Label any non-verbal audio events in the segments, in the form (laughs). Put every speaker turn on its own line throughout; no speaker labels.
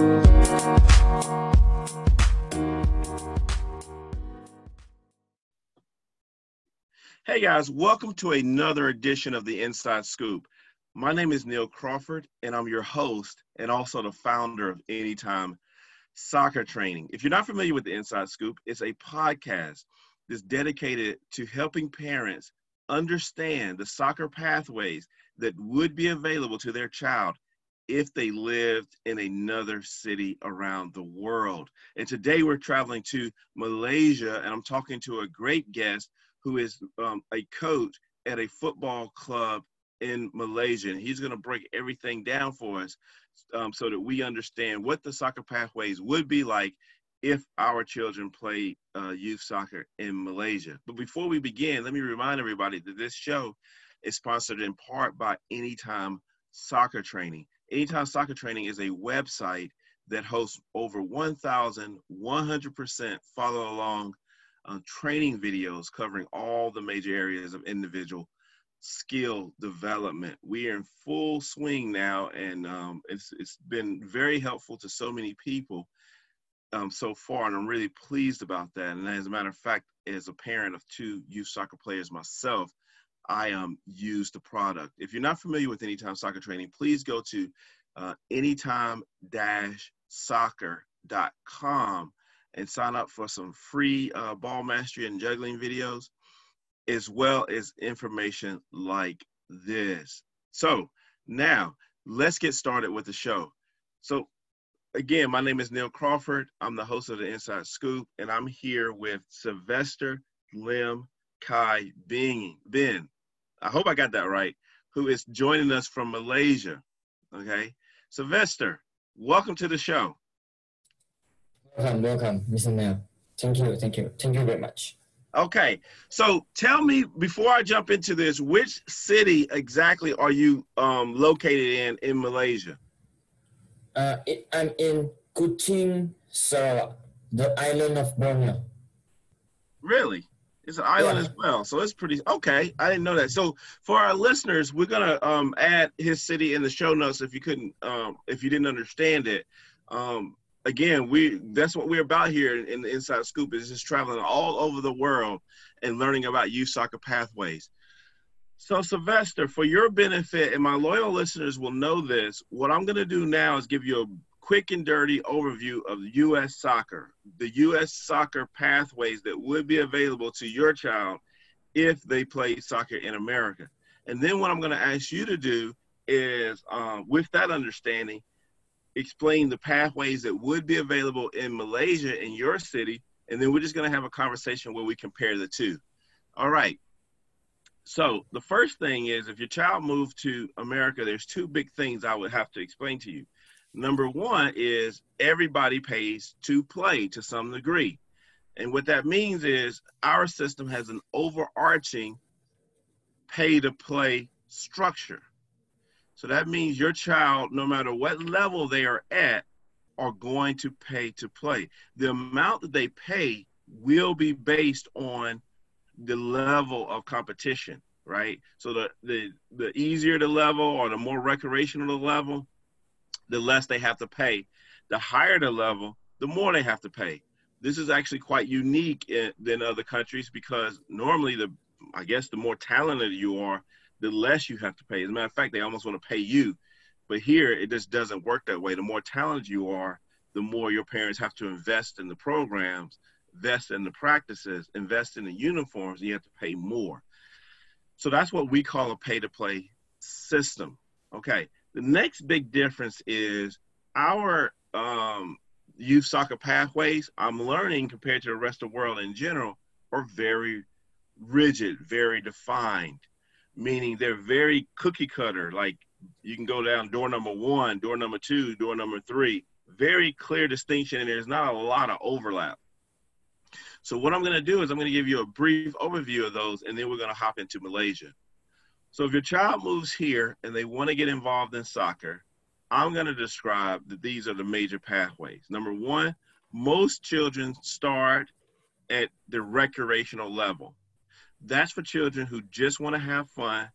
Hey guys, welcome to another edition of the Inside Scoop. My name is Neil Crawford, and I'm your host and also the founder of Anytime Soccer Training. If you're not familiar with the Inside Scoop, it's a podcast that's dedicated to helping parents understand the soccer pathways that would be available to their child if they lived in another city around the world. And today we're traveling to Malaysia, and I'm talking to a great guest who is um, a coach at a football club in Malaysia. And he's going to break everything down for us um, so that we understand what the soccer pathways would be like if our children play uh, youth soccer in Malaysia. But before we begin, let me remind everybody that this show is sponsored in part by Anytime Soccer Training. Anytime Soccer Training is a website that hosts over 1,100% follow along uh, training videos covering all the major areas of individual skill development. We are in full swing now, and um, it's it's been very helpful to so many people um, so far, and I'm really pleased about that. And as a matter of fact, as a parent of two youth soccer players myself, I um, use the product. If you're not familiar with Anytime Soccer Training, please go to uh, anytime-soccer.com and sign up for some free uh, ball mastery and juggling videos, as well as information like this. So now let's get started with the show. So again, my name is Neil Crawford. I'm the host of the Inside Scoop, and I'm here with Sylvester Lim Kai Bing Ben. I hope I got that right. Who is joining us from Malaysia? Okay, Sylvester, welcome to the show.
Welcome, welcome, Mr. Neil. Thank you, thank you, thank you very much.
Okay, so tell me before I jump into this, which city exactly are you um, located in in Malaysia?
Uh, it, I'm in Kuching, Sarawak, the island of Borneo.
Really? It's an island
Yeah.
as well, so it's pretty okay. I didn't know that. So for our listeners, we're gonna um, add his city in the show notes if you couldn't, um, if you didn't understand it. Um, again, we that's what we're about here in, in the Inside Scoop is just traveling all over the world and learning about youth soccer pathways. So Sylvester, for your benefit, and my loyal listeners will know this, what I'm gonna do now is give you a quick and dirty overview of U.S. soccer, the U.S. soccer pathways that would be available to your child if they played soccer in America. And then what I'm going to ask you to do is, uh, with that understanding, explain the pathways that would be available in Malaysia in your city. And then we're just going to have a conversation where we compare the two. All right. So the first thing is if your child moved to America, there's two big things I would have to explain to you. Number one is everybody pays to play to some degree. And what that means is our system has an overarching pay to play structure. So that means your child, no matter what level they are at, are going to pay to play. The amount that they pay will be based on the level of competition, right? So the the the easier the level or the more recreational the level, the less they have to pay. The higher the level, the more they have to pay. This is actually quite unique in, than other countries because normally the I guess the more talented you are, the less you have to pay. As a matter of fact, they almost want to pay you. But here it just doesn't work that way. The more talented you are, the more your parents have to invest in the programs, invest in the practices, invest in the uniforms, and you have to pay more. So that's what we call a pay to play system. Okay. The next big difference is our um, youth soccer pathways, I'm learning compared to the rest of the world in general, are very rigid, very defined, meaning they're very cookie cutter. Like you can go down door number one, door number two, door number three, very clear distinction, and there's not a lot of overlap. So, what I'm going to do is I'm going to give you a brief overview of those, and then we're going to hop into Malaysia. So, if your child moves here and they want to get involved in soccer, I'm going to describe that these are the major pathways. Number one, most children start at the recreational level. That's for children who just want to have fun.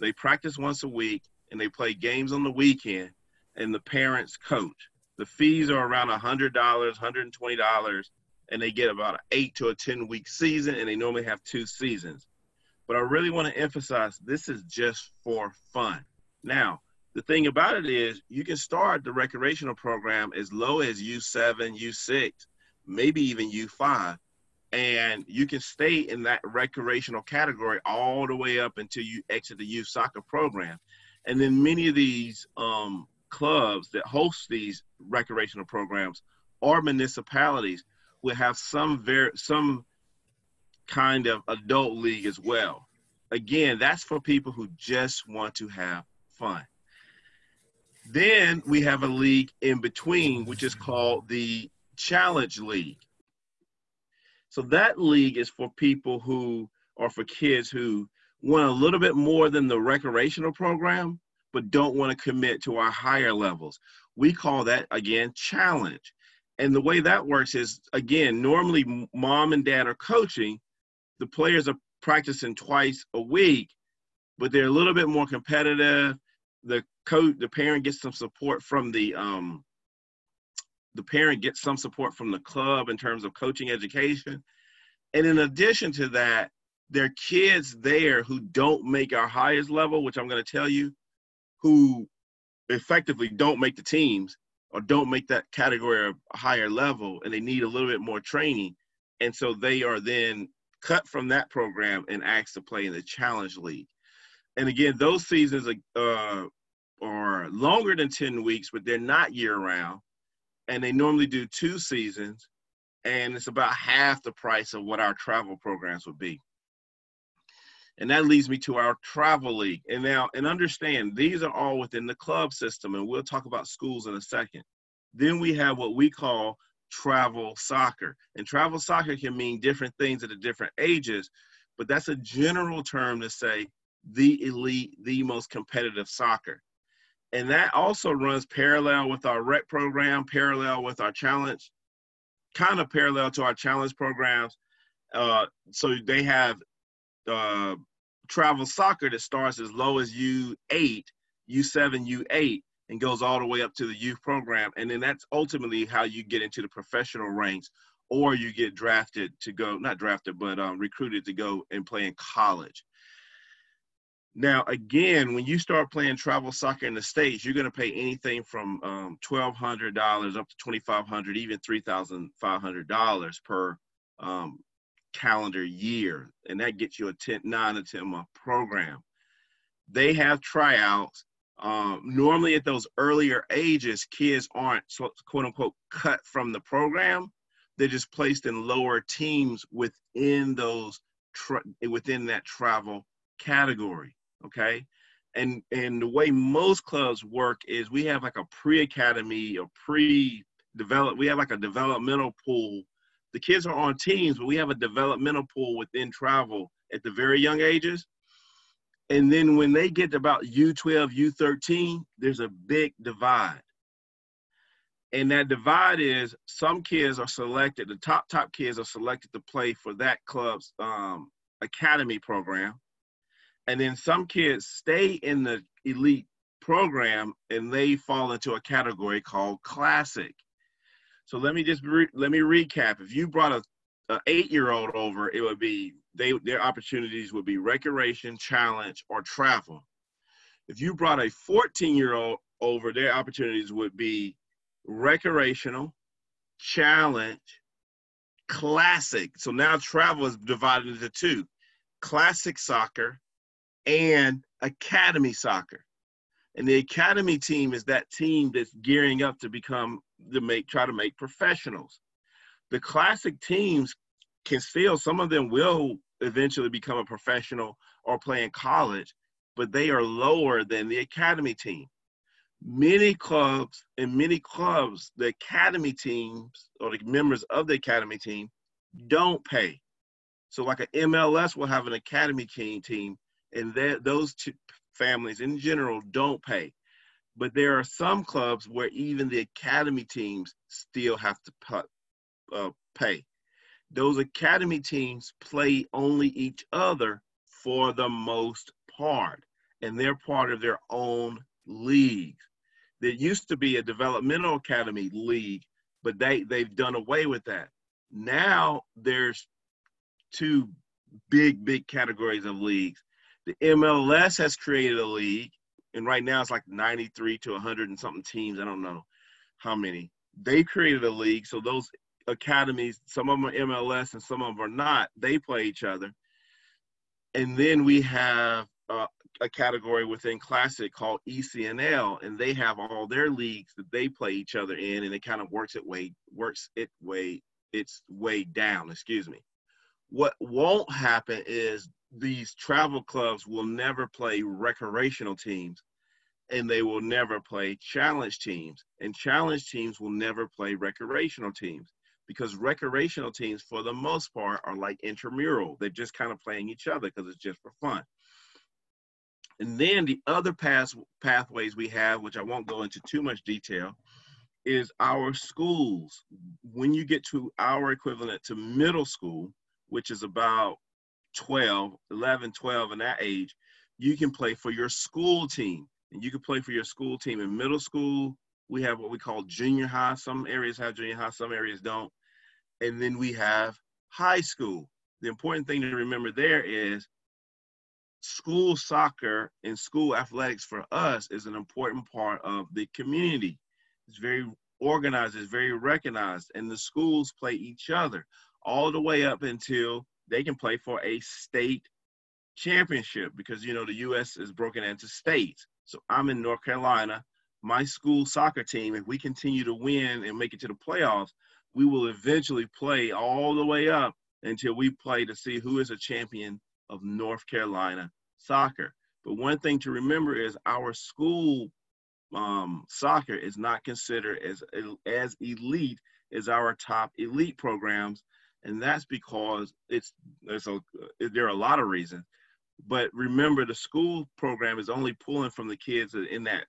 They practice once a week and they play games on the weekend, and the parents coach. The fees are around $100, $120, and they get about an eight to a 10 week season, and they normally have two seasons. But I really want to emphasize this is just for fun. Now, the thing about it is you can start the recreational program as low as U7, U6, maybe even U5, and you can stay in that recreational category all the way up until you exit the youth soccer program. And then many of these um, clubs that host these recreational programs or municipalities will have some very some kind of adult league as well. Again, that's for people who just want to have fun. Then we have a league in between, which is called the Challenge League. So that league is for people who or for kids who want a little bit more than the recreational program, but don't want to commit to our higher levels. We call that again challenge. And the way that works is again, normally mom and dad are coaching, the players are practicing twice a week, but they're a little bit more competitive. The coach, the parent gets some support from the um, the parent gets some support from the club in terms of coaching education. And in addition to that, there are kids there who don't make our highest level, which I'm going to tell you, who effectively don't make the teams or don't make that category of higher level and they need a little bit more training. And so they are then cut from that program and asked to play in the Challenge League. And again, those seasons uh, are longer than 10 weeks, but they're not year round. And they normally do two seasons, and it's about half the price of what our travel programs would be. And that leads me to our travel league. And now, and understand, these are all within the club system, and we'll talk about schools in a second. Then we have what we call travel soccer. And travel soccer can mean different things at the different ages, but that's a general term to say the elite, the most competitive soccer. And that also runs parallel with our rec program, parallel with our challenge, kind of parallel to our challenge programs. Uh, so they have uh, travel soccer that starts as low as U8, U7, U8, and goes all the way up to the youth program. And then that's ultimately how you get into the professional ranks or you get drafted to go, not drafted, but um, recruited to go and play in college. Now, again, when you start playing travel soccer in the States, you're going to pay anything from um, $1,200 up to 2,500, even $3,500 per um, calendar year. And that gets you a 10, nine to 10 month program. They have tryouts. Um, normally, at those earlier ages, kids aren't quote unquote cut from the program. They're just placed in lower teams within those within that travel category okay? And and the way most clubs work is we have like a pre-academy or pre-develop we have like a developmental pool. The kids are on teams but we have a developmental pool within travel at the very young ages and then when they get to about u12 u13 there's a big divide. And that divide is some kids are selected the top top kids are selected to play for that club's um, academy program. And then some kids stay in the elite program and they fall into a category called classic. So let me just re- let me recap. If you brought a, a eight year old over it would be they their opportunities would be recreation challenge or travel if you brought a 14 year old over their opportunities would be recreational challenge classic so now travel is divided into two classic soccer and academy soccer. And the academy team is that team that's gearing up to become to make try to make professionals. The classic teams can still some of them will eventually become a professional or play in college, but they are lower than the academy team. Many clubs and many clubs, the academy teams or the members of the academy team don't pay. So like an MLS will have an academy team team and that those two families in general don't pay. But there are some clubs where even the academy teams still have to uh, pay. Those academy teams play only each other for the most part, and they're part of their own league. There used to be a developmental academy league, but they they've done away with that. Now there's two big big categories of leagues. The MLS has created a league, and right now it's like 93 to 100 and something teams. I don't know how many. They created a league, so those academies, some of them are MLS and some of them are not. They play each other, and then we have uh, a category within Classic called ECNL, and they have all their leagues that they play each other in, and it kind of works it way works it way its way down. Excuse me. What won't happen is these travel clubs will never play recreational teams, and they will never play challenge teams, and challenge teams will never play recreational teams because recreational teams, for the most part, are like intramural. They're just kind of playing each other because it's just for fun. And then the other path, pathways we have, which I won't go into too much detail, is our schools. When you get to our equivalent to middle school, which is about 12, 11, 12 in that age, you can play for your school team. And you can play for your school team in middle school. We have what we call junior high. Some areas have junior high, some areas don't. And then we have high school. The important thing to remember there is school soccer and school athletics for us is an important part of the community. It's very organized, it's very recognized, and the schools play each other all the way up until they can play for a state championship because you know the US is broken into states. So I'm in North Carolina. My school soccer team, if we continue to win and make it to the playoffs, we will eventually play all the way up until we play to see who is a champion of North Carolina soccer. But one thing to remember is our school um, soccer is not considered as as elite as our top elite programs, and that's because it's a there are a lot of reasons. But remember, the school program is only pulling from the kids in that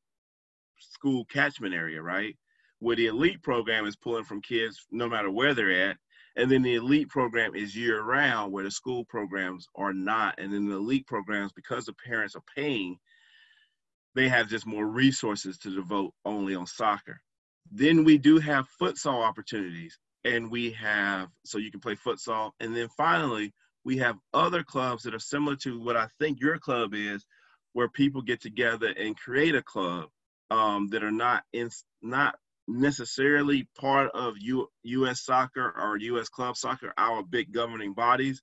school catchment area, right? Where the elite program is pulling from kids no matter where they're at, and then the elite program is year round, where the school programs are not. And then the elite programs, because the parents are paying, they have just more resources to devote only on soccer. Then we do have futsal opportunities, and we have so you can play futsal. And then finally, we have other clubs that are similar to what I think your club is, where people get together and create a club um, that are not in not necessarily part of U, U.S. soccer or U.S. club soccer, our big governing bodies,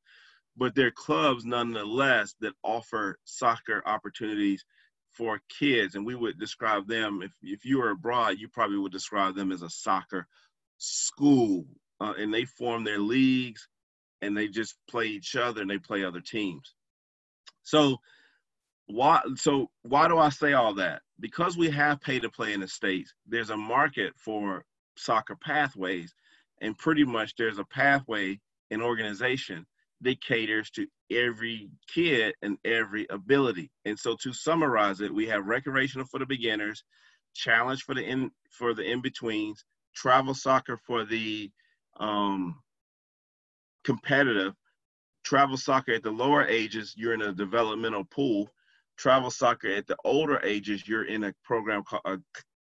but they're clubs nonetheless that offer soccer opportunities for kids. And we would describe them, if, if you were abroad, you probably would describe them as a soccer school. Uh, and they form their leagues and they just play each other and they play other teams. So why so why do I say all that? Because we have pay to play in the states, there's a market for soccer pathways, and pretty much there's a pathway an organization that caters to every kid and every ability. And so to summarize it, we have recreational for the beginners, challenge for the in for the in-betweens, travel soccer for the um, competitive, travel soccer at the lower ages, you're in a developmental pool, travel soccer at the older ages, you're in a program called a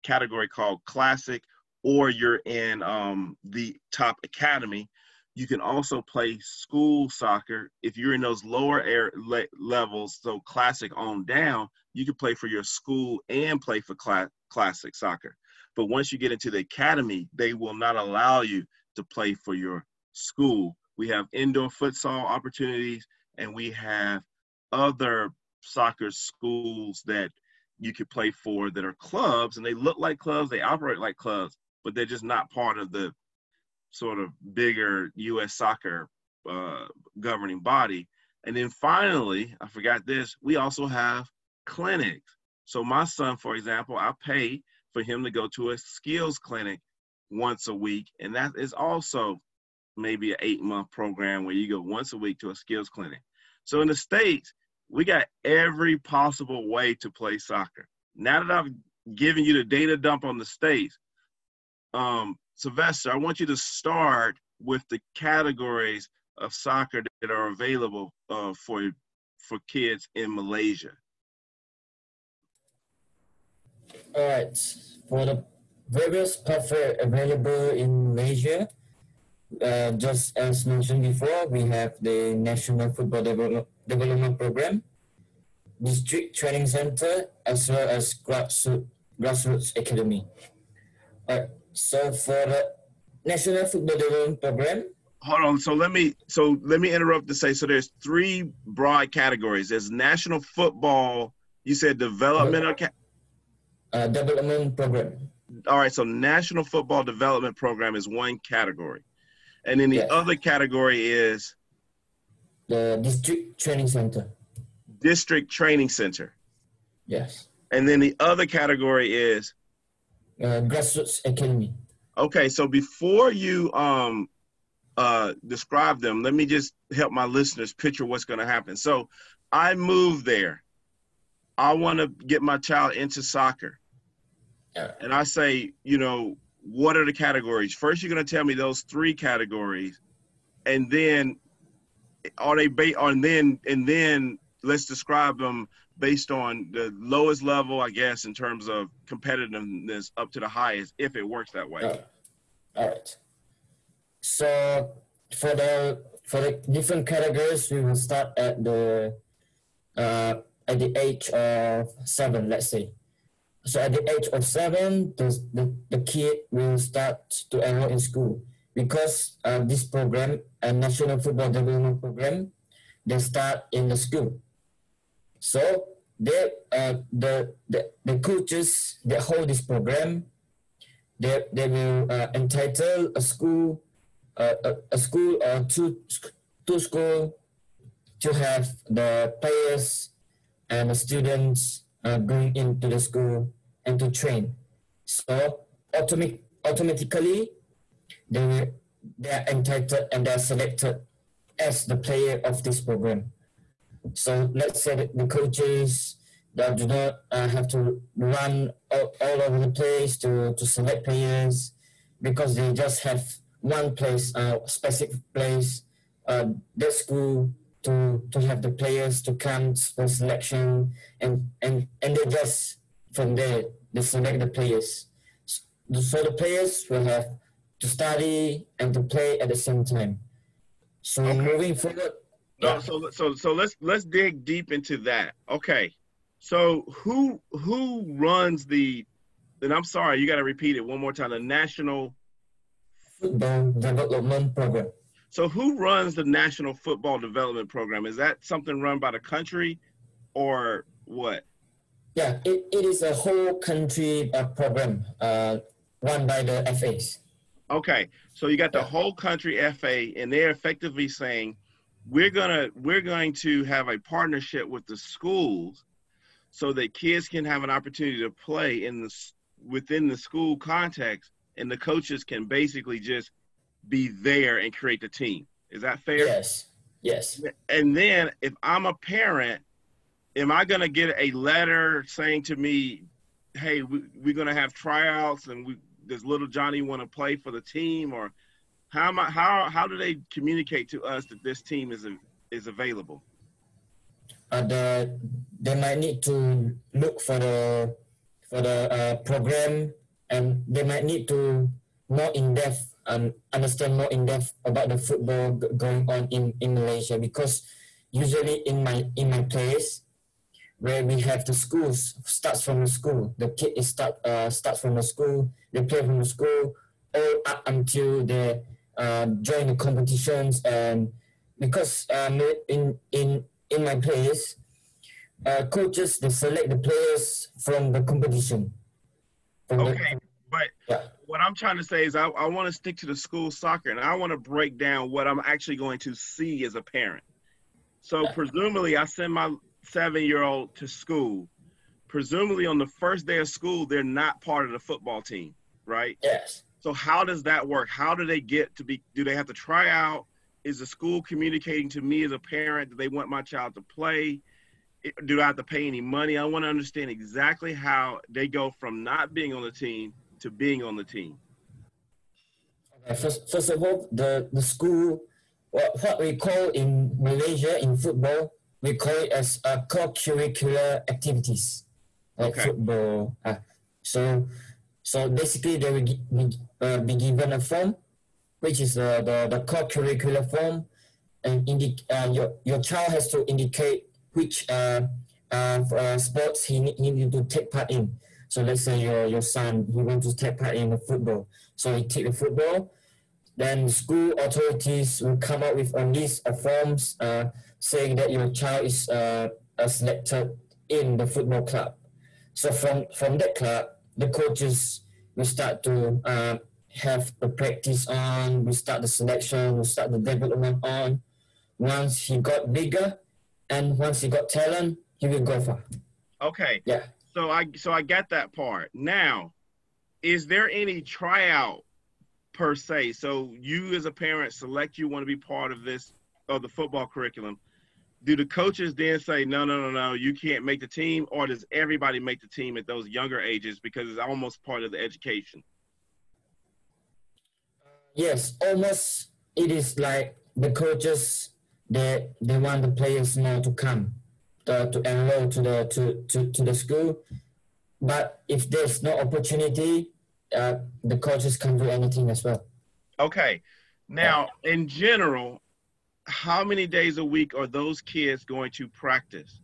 category called classic, or you're in um, the top academy. You can also play school soccer if you're in those lower air le- levels, so classic on down. You can play for your school and play for cl- classic soccer. But once you get into the academy, they will not allow you to play for your school. We have indoor futsal opportunities, and we have other soccer schools that you could play for that are clubs and they look like clubs, they operate like clubs, but they're just not part of the sort of bigger U.S. soccer uh, governing body. And then finally, I forgot this, we also have clinics. So my son, for example, I pay for him to go to a skills clinic once a week. And that is also maybe an eight month program where you go once a week to a skills clinic. So in the States, we got every possible way to play soccer. Now that I've given you the data dump on the states, um, Sylvester, I want you to start with the categories of soccer that are available uh, for for kids in Malaysia.
All right. for the various pathway available in Malaysia, uh, just as mentioned before, we have the National Football Develop- Development Program, District Training Center, as well as Grassroots, Grassroots Academy. Alright, so for the National Football Development Program,
hold on. So let me so let me interrupt to say so there's three broad categories. There's national football. You said development.
Uh, development program.
all right. So national football development program is one category, and then the
Yes.
other category is
The District Training Center.
district training center,
Yes.
and then the other category is
Uh, Grassroots Academy.
okay. So before you um uh describe them, let me just help my listeners picture what's going to happen. So I move there. I want to get my child into soccer. And I say, you know, what are the categories? First, you're going to tell me those three categories, and then are they based on then and then let's describe them based on the lowest level, I guess, in terms of competitiveness up to the highest, if it works that way.
All right. So for the for the different categories, we will start at the uh, at the age of seven, let's say. So at the age of seven, the, the, the kid will start to enroll in school because uh, this program, a National Football Development Program, they start in the school. So they uh, the, the the coaches that hold this program they, they will uh, entitle a school uh, a, a school or two two school to have the players and the students uh, going into the school and to train. So automatic automatically they they are entitled and they are selected as the player of this program. So let's say that the coaches that do not uh, have to run all, all over the place to, to select players because they just have one place, uh, specific place, uh, school to to have the players to come for selection and and and they just from there they select the players. So the players will have to study and to play at the same time. So
Okay.
moving forward,
No,
Yeah.
so so so let's let's dig deep into that. Okay, so who who runs the? then I'm sorry, you got to repeat it one more time. The national.
football development program.
So who runs the national football development program? Is that something run by the country, or what?
Yeah, it, it is a whole country uh, program uh, run by the FAs.
Okay, so you got the whole country FA, and they're effectively saying, we're gonna we're going to have a partnership with the schools, so that kids can have an opportunity to play in the within the school context, and the coaches can basically just be there and create the team. Is that fair?
Yes, yes.
And then if I'm a parent, am I gonna get a letter saying to me, "Hey, we, we're gonna have tryouts, and we does little Johnny want to play for the team?" Or how am I, how how do they communicate to us that this team is is available?
Uh, the, they might need to look for the for the uh, program and they might need to more in depth and understand more in depth about the football going on in, in Malaysia because usually in my in my place where we have the schools starts from the school. The kid is start uh, starts from the school they play from the school all up until they uh, join the competitions and because um, in in in my place uh, coaches they select the players from the competition. From the-
Okay, but
yeah
what I'm trying to say is I, I want to stick to the school soccer, and I want to break down what I'm actually going to see as a parent. So presumably, I send my seven-year-old to school. Presumably, on the first day of school, they're not part of the football team, right?
yes
So how does that work? How do they get to be? Do they have to try out? Is the school communicating to me as a parent that they want my child to play? Do I have to pay any money? I want to understand exactly how they go from not being on the team to being on the team.
Okay, first, first of all, the, the school, what, what we call in Malaysia in football, we call it as uh, co-curricular activities, like
Okay.
football. Uh, so So basically, they will be, uh, be given a form, which is uh, the, the co-curricular form, and indi- uh, your, your child has to indicate which uh, uh, uh, sports he, need, he need to take part in. So let's say your, your son, he wants to take part in the football. So he take the football, then school authorities will come up with a list of forms uh, saying that your child is uh, selected in the football club. So from, from that club, the coaches will start to uh, have the practice on, we start the selection, we start the development on. Once he got bigger and once he got talent, he will go far.
Okay.
Yeah.
So I so I get that part. Now, is there any tryout per se? So you as a parent select you want to be part of this of the football curriculum do the coaches then say no no no no you can't make the team or does everybody make the team at those younger ages because it's almost part of the education
yes almost it is like the coaches they they want the players now to come uh, to enroll to the to, to, to the school but if there's no opportunity uh, the coaches can do anything as well
okay now in general how many days a week are those kids going to practice?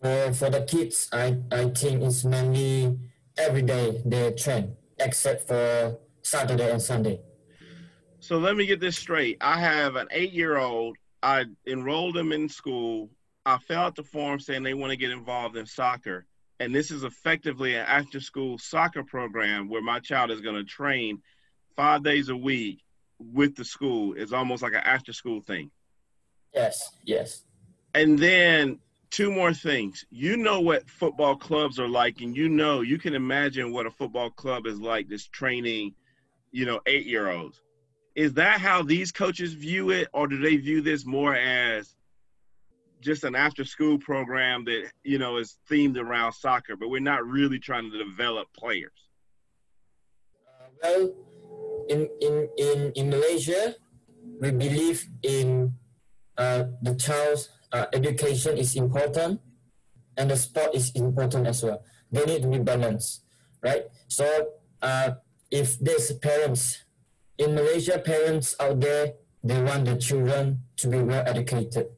For for the kids, I I think it's mainly every day they train, except for Saturday and Sunday.
So let me get this straight. I have an eight-year-old. I enrolled them in school. I filled out the form saying they want to get involved in soccer, and this is effectively an after-school soccer program where my child is going to train five days a week with the school It's almost like an after school thing.
Yes, yes.
And then two more things. You know what football clubs are like, and you know you can imagine what a football club is like. This training, you know, eight year olds. Is that how these coaches view it, or do they view this more as just an after school program that you know is themed around soccer, but we're not really trying to develop players?
Uh, well, in, in, in, in Malaysia, we believe in uh, the child's uh, education is important and the sport is important as well. They need to be balanced, right? So uh, if there's parents, in Malaysia, parents out there, they want their children to be well educated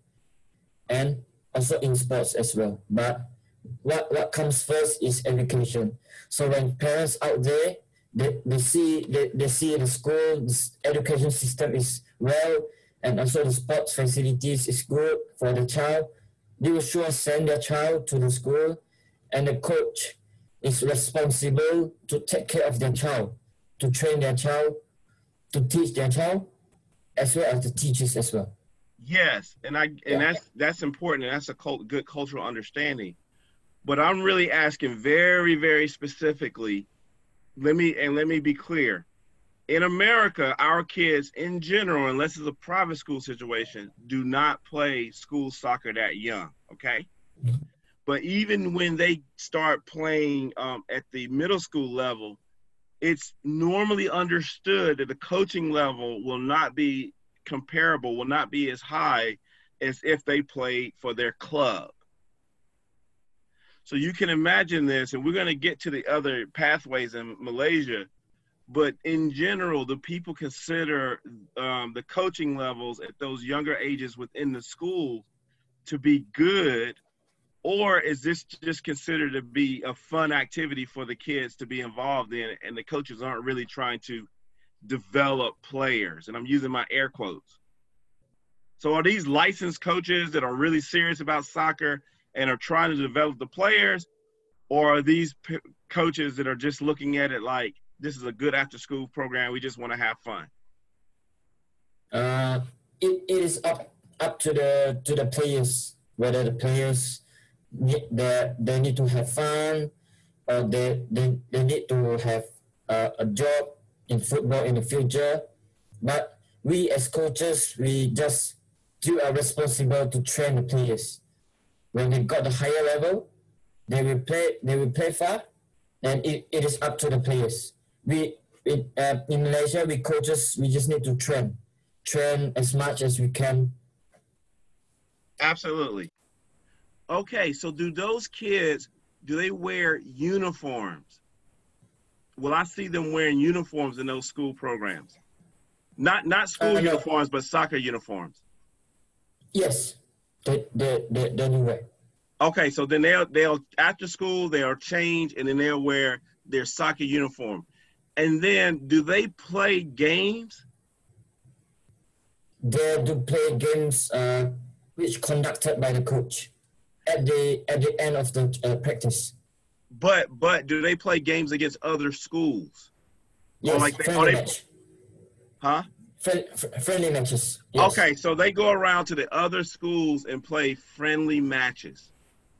and also in sports as well. But what, what comes first is education. So when parents out there they, they see they, they see the school the education system is well and also the sports facilities is good for the child they will sure send their child to the school and the coach is responsible to take care of their child to train their child to teach their child as well as the teachers as well
yes and i and yeah. that's that's important and that's a cult, good cultural understanding but i'm really asking very very specifically let me and let me be clear. In America, our kids in general, unless it's a private school situation, do not play school soccer that young. Okay. But even when they start playing um, at the middle school level, it's normally understood that the coaching level will not be comparable, will not be as high as if they played for their club. So you can imagine this, and we're going to get to the other pathways in Malaysia. But in general, the people consider um, the coaching levels at those younger ages within the school to be good, or is this just considered to be a fun activity for the kids to be involved in, and the coaches aren't really trying to develop players? And I'm using my air quotes. So are these licensed coaches that are really serious about soccer and are trying to develop the players, or are these p- coaches that are just looking at it like this is a good after school program? We just want to have fun.
Uh, it, it is up up to the to the players whether the players need the, they need to have fun or they they, they need to have uh, a job in football in the future. But we as coaches, we just do our responsible to train the players when they got the higher level, they will play they will play far, and it, it is up to the players. We in, uh, in Malaysia we coaches we just need to train, train as much as we can.
Absolutely. Okay, so do those kids do they wear uniforms will I see them wearing uniforms in those school programs? Not not school
Uh, no.
uniforms, but soccer uniforms.
Yes, they they they, they do wear.
Okay, so then they'll they'll after school they'll change and then they'll wear their soccer uniform. And then do they play games?
They do play games uh, which conducted by the coach at the at the end of the uh, practice.
But but do they play games against other schools?
Yes,
like they-
friendly
they-
match.
Huh?
Friend, friendly matches. Yes.
Okay, so they go around to the other schools and play friendly matches.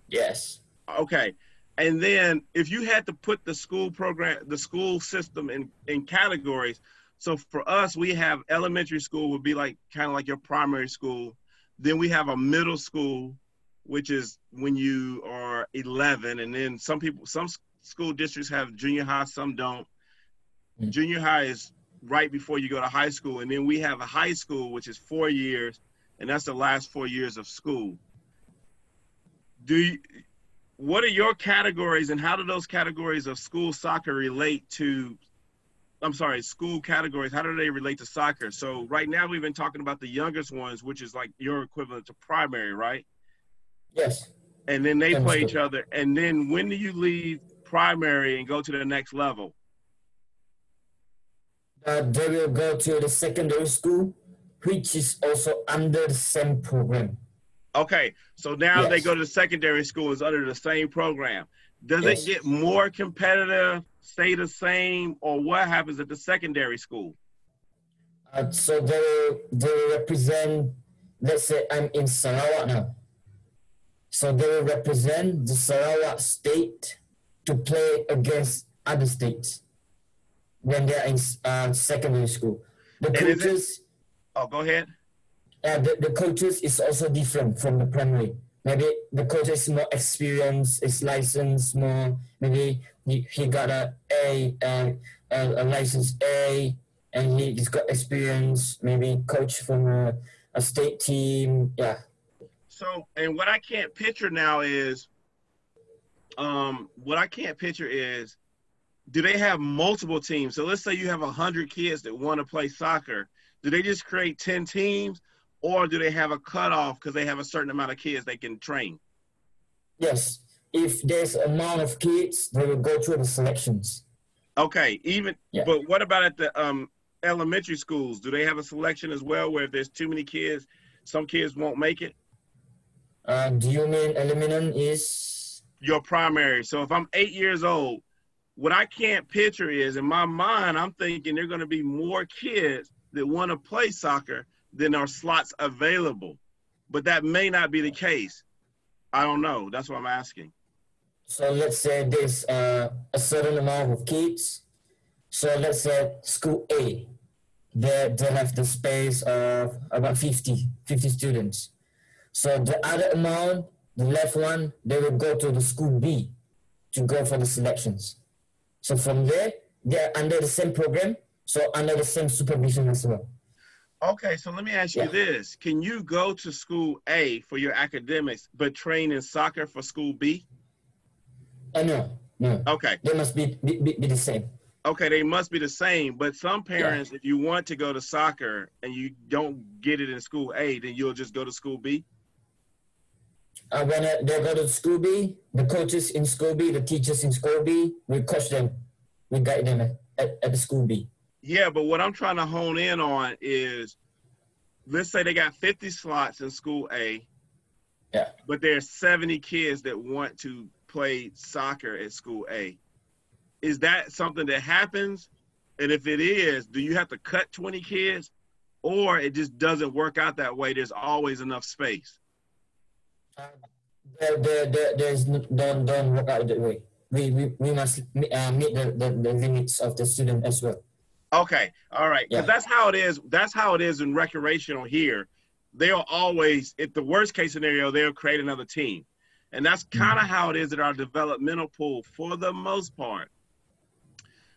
Yes.
Okay. And then if you had to put the school program, the school system in, in categories, so for us, we have elementary school would be like kind of like your primary school. Then we have a middle school, which is when you are 11. And then some people, some school districts have junior high, some don't.
Mm.
Junior high is right before you go to high school. And then we have a high school, which is four years, and that's the last four years of school. Do you, what are your categories and how do those categories of school soccer relate to i'm sorry school categories how do they relate to soccer so right now we've been talking about the youngest ones which is like your equivalent to primary right
Yes.
and then they play each other and then when do you leave primary and go to the next level
Uh, they will go to the secondary school, which is also under the same program.
okay so now they go to the secondary school is under the same program does
Yes.
it get more competitive stay the same or what happens at the secondary school
Uh, so they will, they represent, let's say I'm in Sarawak now. So they will represent the Sarawak state to play against other states when they're in uh, secondary school. The
And it-
coaches,
oh go ahead
uh, the, the coaches is also different from the primary. Maybe the coach is more experienced, is licensed more. Maybe he, he got a A, uh, a, a license A, and he, he's got experience. Maybe coach from a, a state team. Yeah.
So, and what I can't picture now is, um, what I can't picture is, do they have multiple teams? So let's say you have a hundred kids that want to play soccer. Do they just create ten teams, or do they have a cutoff because they have a certain amount of kids they can train?
Yes. If there's amount of kids, they will go through the selections.
Okay, even
Yeah.
but what about at the um, elementary schools? Do they have a selection as well, where if there's too many kids, some kids won't make it?
Uh, do you mean aluminum is?
your primary. So if I'm eight years old, what I can't picture is in my mind, I'm thinking there are going to be more kids that want to play soccer than are slots available. But that may not be the case. I don't know. That's what I'm asking.
So let's say there's uh, a certain amount of kids. So let's say school A, they, they have the space of about 50, 50 students. So the other amount, the left one, they will go to the school B to go for the selections. So from there, they're under the same program, so under the same supervision as well.
Okay, so let me ask you this. Can you go to school A for your academics, but train in soccer for school B?
Uh, no, no,
Okay.
they must be, be, be be the same.
Okay, they must be the same. But some parents, if you want to go to soccer and you don't get it in school A, then you'll just go to school B?
Uh, when uh, they go to school B, the coaches in school B, the teachers in school B, we coach them, we guide them at, at, at the school B.
Yeah, but what I'm trying to hone in on is let's say they got 50 slots in school A.
Yeah.
But there's 70 kids that want to play soccer at school A. Is that something that happens? And if it is, do you have to cut 20 kids or it just doesn't work out that way? There's always enough space.
Uh, there, there, there, there's no, don't, don't work out that way. We, we, we must uh, meet the, the, the limits of the student as well.
Okay, all right, because
Yeah.
that's how it is. That's how it is in recreational here. They'll always, if the worst case scenario, they'll create another team, and that's kind of how it is at our developmental pool. For the most part,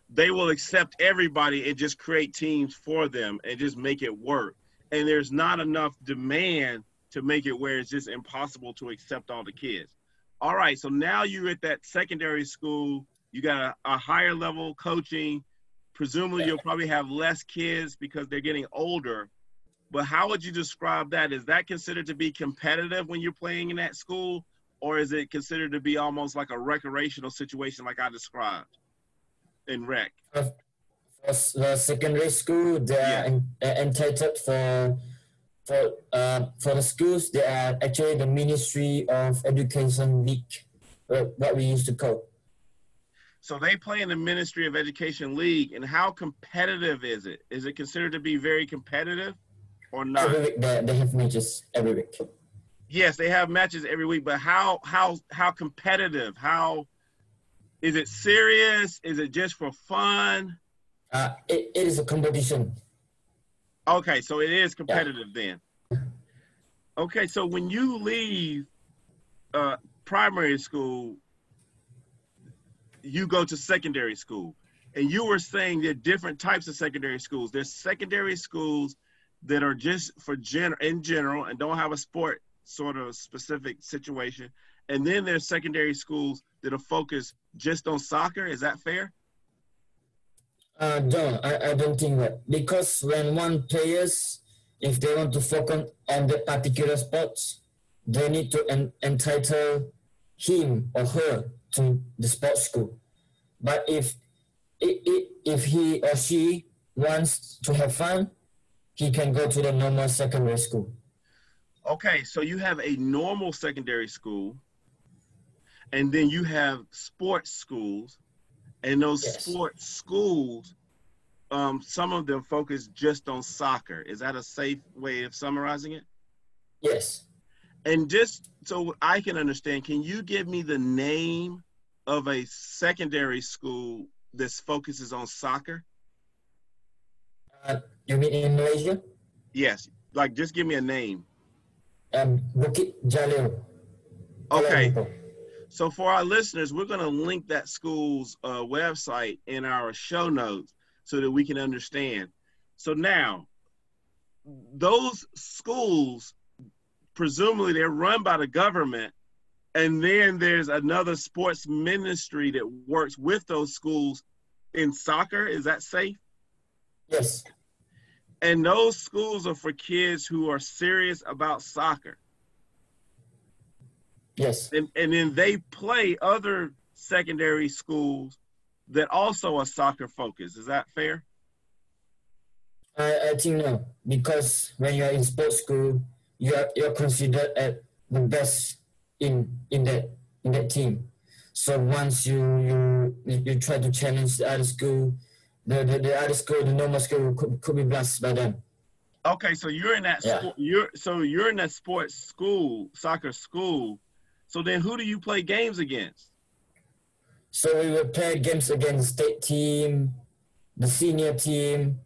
they will accept everybody and just create teams for them and just make it work. And there's not enough demand to make it where it's just impossible to accept all the kids. All right, so now you're at that secondary school You got a, a higher level coaching. Presumably, you'll probably have less kids because they're getting older. But how would you describe that? Is that considered to be competitive when you're playing in that school, or is it considered to be almost like a recreational situation, like I described in rec?
For the secondary school, they are
Yeah.
Uh, entitled for for uh, for the schools. They are actually the Ministry of Education League, uh, what we used to call.
So they play in the Ministry of Education League, and how competitive is it? Is it considered to be very competitive, or not?
Every week they, they have matches every week.
Yes, they have matches every week, but how how how competitive? How is it serious? Is it just for fun?
Uh, it, it is a competition.
Okay, so it is competitive then. Okay, so when you leave uh, primary school, you go to secondary school, and you were saying there are different types of secondary schools. There's secondary schools that are just for gen in general and don't have a sport sort of specific situation, and then there's secondary schools that are focused just on soccer. Is that fair?
Uh, no, I, I don't think that because when one players, if they want to focus on the particular sports, they need to en- entitle him or her to the sports school. But if i- i- if he or she wants to have fun, he can go to the normal secondary school.
Okay, so you have a normal secondary school, and then you have sports schools, and those
Yes.
sports schools, um, some of them focus just on soccer. Is that a safe way of summarizing it?
Yes.
And just so I can understand, can you give me the name of a secondary school that focuses on soccer?
Uh, you mean in Malaysia?
Yes, like just give me a name.
Um, Bukit Jalil. Kuala
Okay.
Lumpur.
So for our listeners, we're going to link that school's uh, website in our show notes so that we can understand. So now, those schools, presumably they're run by the government, and then there's another sports ministry that works with those schools in soccer. Is that safe?
Yes.
And those schools are for kids who are serious about soccer.
Yes.
and, and then they play other secondary schools that also are soccer focused. Is that fair?
I, I think no, because when you are in sports school, you are you're considered at the best in in that in that team. So once you you you you try to challenge the other school, the, the, the other school, the normal school could, could be blasted by them.
Okay, so you're in that
Yeah.
sport, you're so you're in that sports school, soccer school. So then who do you play games against?
So we will play games against the state team, the senior team,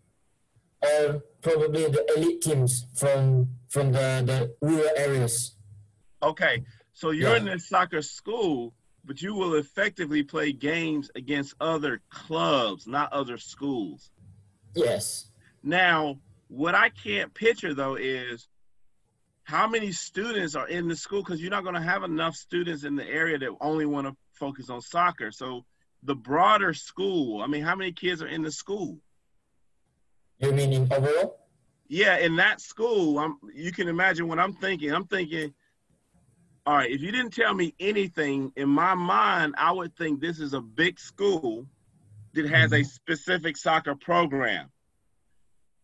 or probably the elite teams from from the, the rural areas.
Okay, so you're
Yeah.
in this soccer school, but you will effectively play games against other clubs, not other schools.
Yes.
Now, what I can't picture though is how many students are in the school because you're not going to have enough students in the area that only want to focus on soccer. So, the broader school, I mean, how many kids are in the school?
You mean in overall?
Yeah, in that school, I'm, you can imagine what I'm thinking. I'm thinking, all right, if you didn't tell me anything, in my mind, I would think this is a big school that has a mm-hmm. specific soccer program.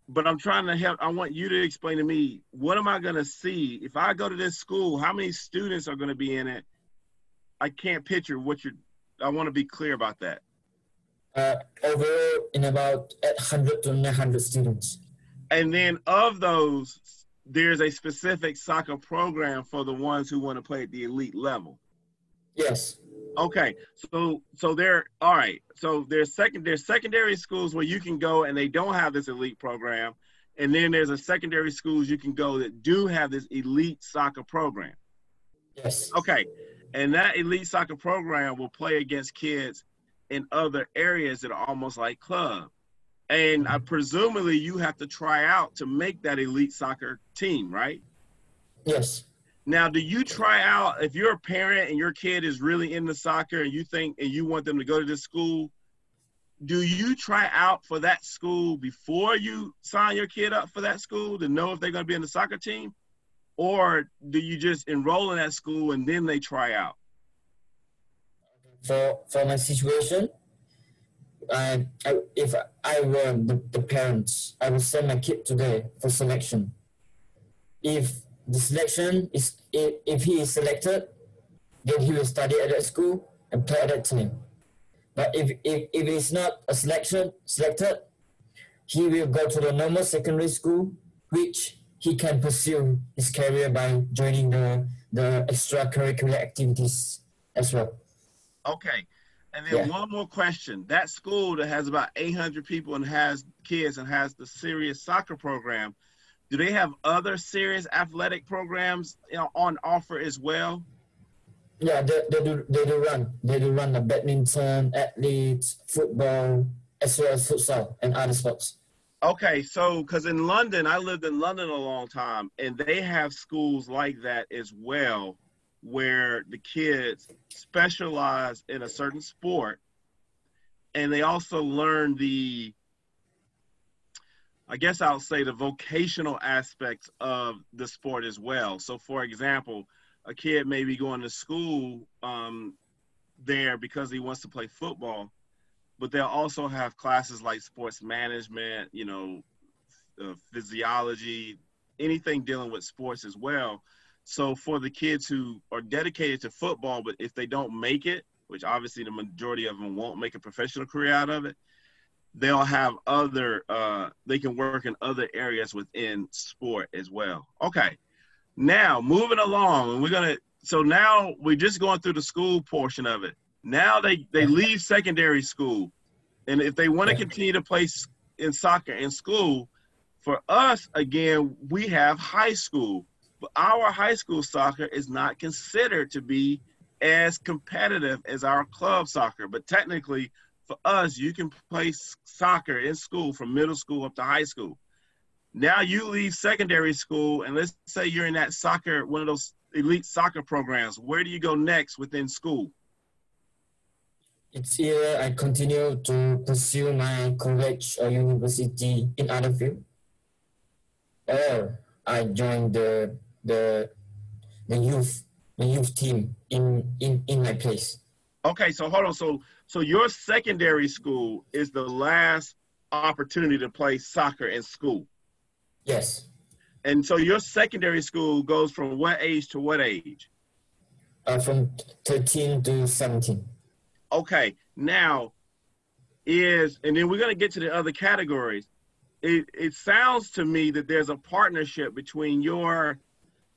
But I'm trying to help. I want you to explain to me what am I going to see if I go to this school? How many students are going to be in it? I can't picture what you're. I want to be clear about that.
uh, overall in about 800 to 900 students.
And then of those, there's a specific soccer program for the ones who want to play at the elite level.
Yes,
Okay, so so they're all right. So there's second there's secondary schools where you can go and they don't have this elite program, and then there's a secondary schools you can go that do have this elite soccer program.
yes,
Okay, and that elite soccer program will play against kids in other areas that are almost like club. And I mm-hmm. presumably you have to try out to make that elite soccer team, right?
yes,
Now, do you try out if you're a parent and your kid is really into soccer and you think and you want them to go to this school? Do you try out for that school before you sign your kid up for that school to know if they're going to be in the soccer team? Or do you just enroll in that school and then they try out?
For for my situation, I, I if I were the, the parents, I would send my kid today for selection. If the selection is if, if he is selected, then he will study at that school and play at that team. But if if, if he's not a selection selected, he will go to the normal secondary school, which he can pursue his career by joining the the extracurricular activities as well.
Okay. And then yeah. one more question. That school that has about 800 people and has kids and has the serious soccer program, do they have other serious athletic programs you know, on offer as well?
Yeah, they, they do they do run. They do run the badminton, athletes, football, as well as futsal and other sports.
Okay, so because in London, I lived in London a long time, and they have schools like that as well, where the kids specialize in a certain sport, and they also learn the I guess I'll say the vocational aspects of the sport as well. So, for example, a kid may be going to school um, there because he wants to play football, but they'll also have classes like sports management, you know, uh, physiology, anything dealing with sports as well. So, for the kids who are dedicated to football, but if they don't make it, which obviously the majority of them won't make a professional career out of it, they'll have other uh, they can work in other areas within sport as well. Okay. Now moving along and we're gonna so now we're just going through the school portion of it. Now they they leave secondary school. And if they want to continue to play in soccer in school for us again we have high school. But our high school soccer is not considered to be as competitive as our club soccer. But technically for us, you can play soccer in school from middle school up to high school. Now you leave secondary school, and let's say you're in that soccer, one of those elite soccer programs. Where do you go next within school?
It's here I continue to pursue my college or university in other field, or I join the the the youth the youth team in in in my place.
Okay, so hold on. So so your secondary school is the last opportunity to play soccer in school.
Yes.
And so your secondary school goes from what age to what age?
Uh, from 13 to 17.
Okay. Now is and then we're going to get to the other categories. It it sounds to me that there's a partnership between your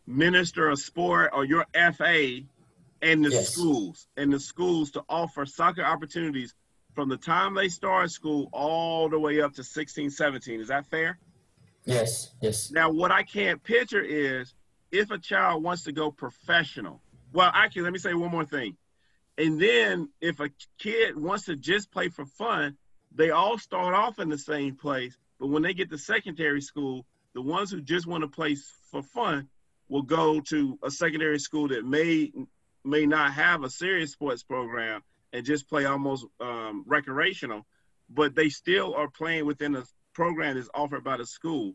minister of sport or your FA and the yes. schools and the schools to offer soccer opportunities from the time they start school all the way up to 16 17 is that fair?
Yes yes.
Now what i can't picture is if a child wants to go professional. Well actually let me say one more thing. And then if a kid wants to just play for fun they all start off in the same place. But when they get to secondary school the ones who just want to play for fun will go to a secondary school that may may not have a serious sports program and just play almost um, recreational, but they still are playing within a program that's offered by the school.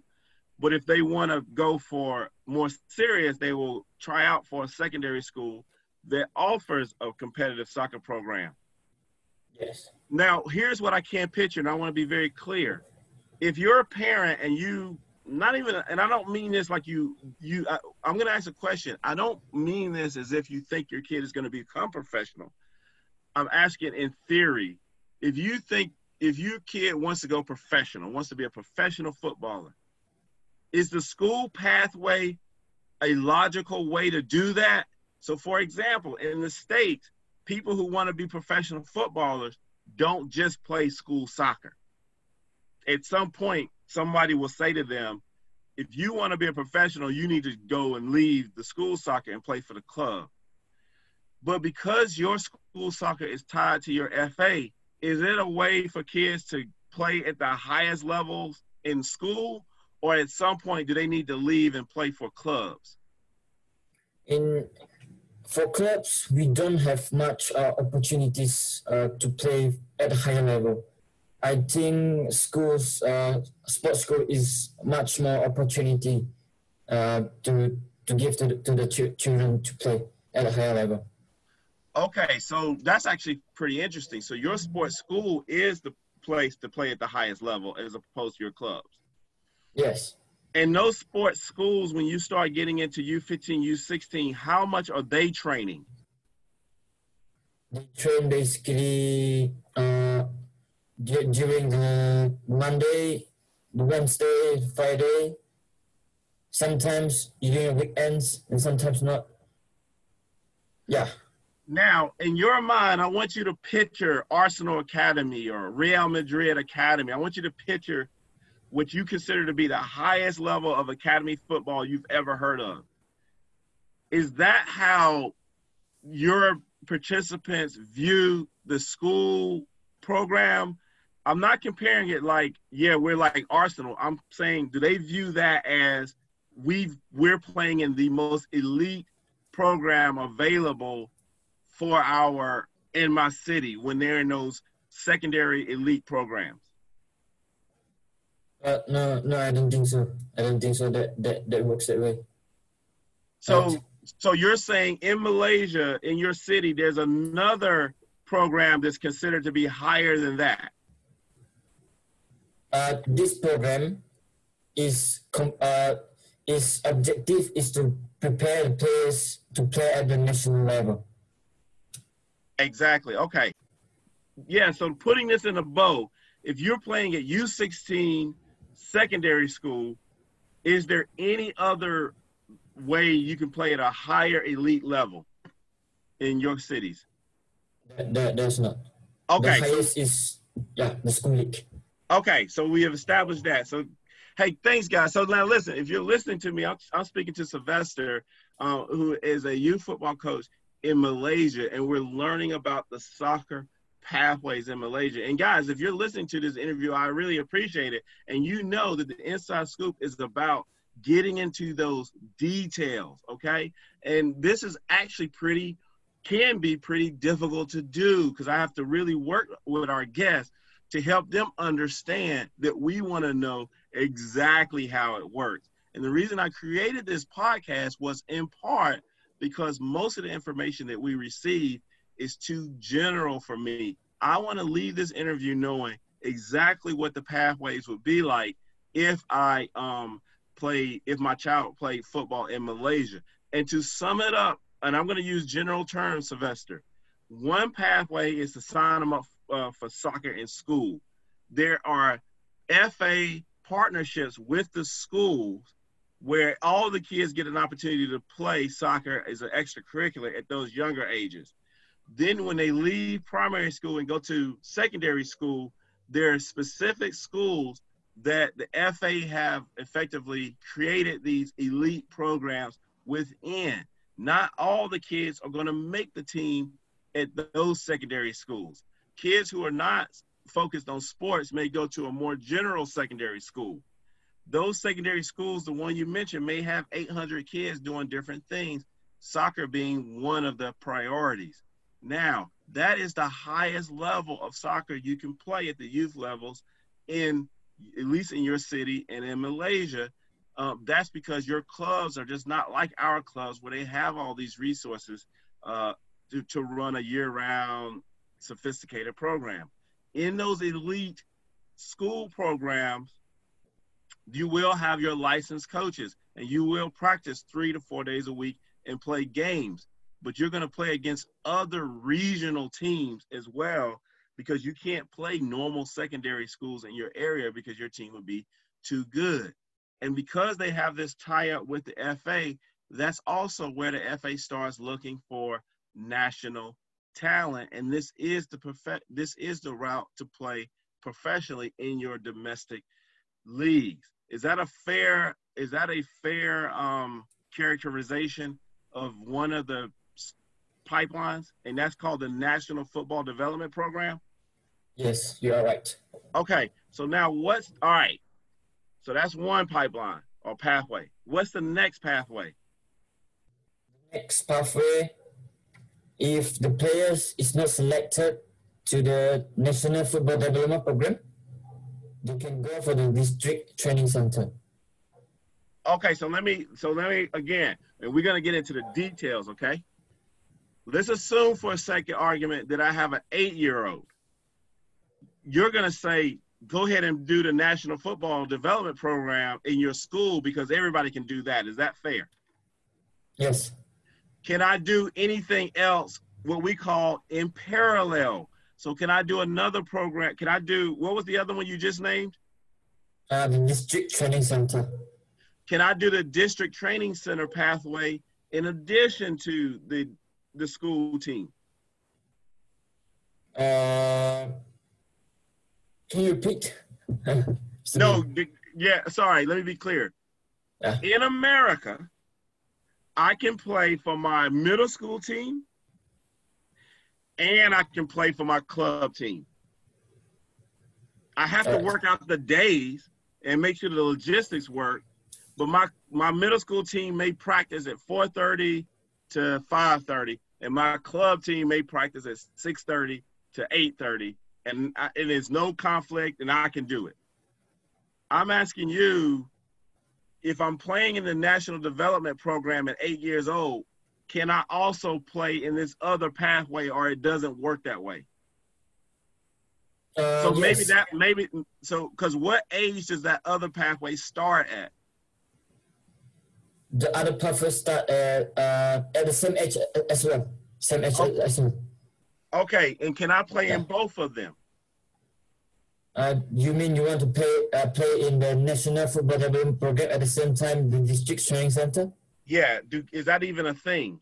But if they want to go for more serious, they will try out for a secondary school that offers a competitive soccer program.
Yes.
Now, here's what I can't picture, and I want to be very clear. If you're a parent and you not even and i don't mean this like you you I, i'm going to ask a question. I don't mean this as if you think your kid is going to become professional. I'm asking in theory if you think if your kid wants to go professional wants to be a professional footballer is the school pathway a logical way to do that? So for example in the states people who want to be professional footballers don't just play school soccer. At some point somebody will say to them, if you want to be a professional, you need to go and leave the school soccer and play for the club. But because your school soccer is tied to your FA, is it a way for kids to play at the highest levels in school? Or at some point, do they need to leave and play for clubs?
In for clubs, we don't have much uh, opportunities uh, to play at a higher level. I think schools, uh, sports school is much more opportunity uh, to to give to the, to the ch- children to play at a higher level.
Okay, so that's actually pretty interesting. So your sports school is the place to play at the highest level as opposed to your clubs.
Yes.
And those sports schools, when you start getting into U15, U16, how much are they training?
They train basically uh, during the Monday, Wednesday, Friday, sometimes during weekends, and sometimes not. Yeah.
Now, in your mind, I want you to picture Arsenal Academy or Real Madrid Academy. I want you to picture what you consider to be the highest level of academy football you've ever heard of. Is that how your participants view the school program? I'm not comparing it like, yeah, we're like Arsenal. I'm saying, do they view that as we we're playing in the most elite program available for our in my city when they're in those secondary elite programs?
Uh, no, no, I don't think so. I don't think so. That that that works that way.
So, so you're saying in Malaysia, in your city, there's another program that's considered to be higher than that.
Uh, this program is com- uh, its objective is to prepare the players to play at the national level.
Exactly. Okay. Yeah. So putting this in a bow, if you're playing at U16 secondary school, is there any other way you can play at a higher elite level in your cities?
That, there's not.
Okay.
The highest is yeah the school league.
Okay, so we have established that. So, hey, thanks, guys. So now listen, if you're listening to me, I'm, I'm speaking to Sylvester, uh, who is a youth football coach in Malaysia, and we're learning about the soccer pathways in Malaysia. And guys, if you're listening to this interview, I really appreciate it. And you know that the inside scoop is about getting into those details, okay? And this is actually pretty can be pretty difficult to do because I have to really work with our guests to help them understand that we want to know exactly how it works. And the reason I created this podcast was in part because most of the information that we receive is too general for me. I want to leave this interview knowing exactly what the pathways would be like if I um play if my child played football in Malaysia. And to sum it up, and I'm going to use general terms, Sylvester. One pathway is to sign them up uh, for soccer in school. There are FA partnerships with the schools where all the kids get an opportunity to play soccer as an extracurricular at those younger ages. Then, when they leave primary school and go to secondary school, there are specific schools that the FA have effectively created these elite programs within. Not all the kids are going to make the team at those secondary schools. Kids who are not focused on sports may go to a more general secondary school. Those secondary schools, the one you mentioned, may have 800 kids doing different things, soccer being one of the priorities. Now, that is the highest level of soccer you can play at the youth levels in at least in your city and in Malaysia. Um, that's because your clubs are just not like our clubs where they have all these resources uh, to, to run a year-round sophisticated program. In those elite school programs, you will have your licensed coaches and you will practice three to four days a week and play games but you're going to play against other regional teams as well because you can't play normal secondary schools in your area because your team would be too good. And because they have this tie up with the FA, that's also where the FA starts looking for national talent. And this is the perfect this is the route to play professionally in your domestic leagues. Is that a fair is that a fair um, characterization of one of the pipelines, and that's called the National Football Development Program?
Yes, you are right.
Okay, so now what's all right? So that's one pipeline or pathway. What's the next pathway?
next pathway, if the players is not selected to the National Football Development Program, they can go for the district training center.
Okay, so let me so let me again, and we're gonna get into the details, okay? Let's assume for a second argument that I have an eight-year-old. You're gonna say, go ahead and do the National Football Development Program in your school because everybody can do that. Is that fair?
Yes.
Can I do anything else, what we call in parallel? So can I do another program? Can I do what was the other one you just named?
Uh, the district training center.
Can I do the district training center pathway in addition to the the school team?
Uh, can you repeat? (laughs)
No, yeah, sorry, let me be clear.
Yeah.
In America, I can play for my middle school team and I can play for my club team. I have to work out the days and make sure the logistics work. But my my middle school team may practice at 4:30 to 5:30, and my club team may practice at 6:30 to 8:30, and I, and there's no conflict, and I can do it. I'm asking you, if I'm playing in the national development program at eight years old, can I also play in this other pathway, or it doesn't work that way?
Uh,
So maybe
yes.
that maybe so because what age does that other pathway start at?
the other pathway start at uh, at the same age as well. Same age
Oh.
as well.
Okay, and can I play in both of them?
Uh, you mean you want to play uh, play in the National Football Development Program at the same time the district training center?
Yeah, do, is that even a thing?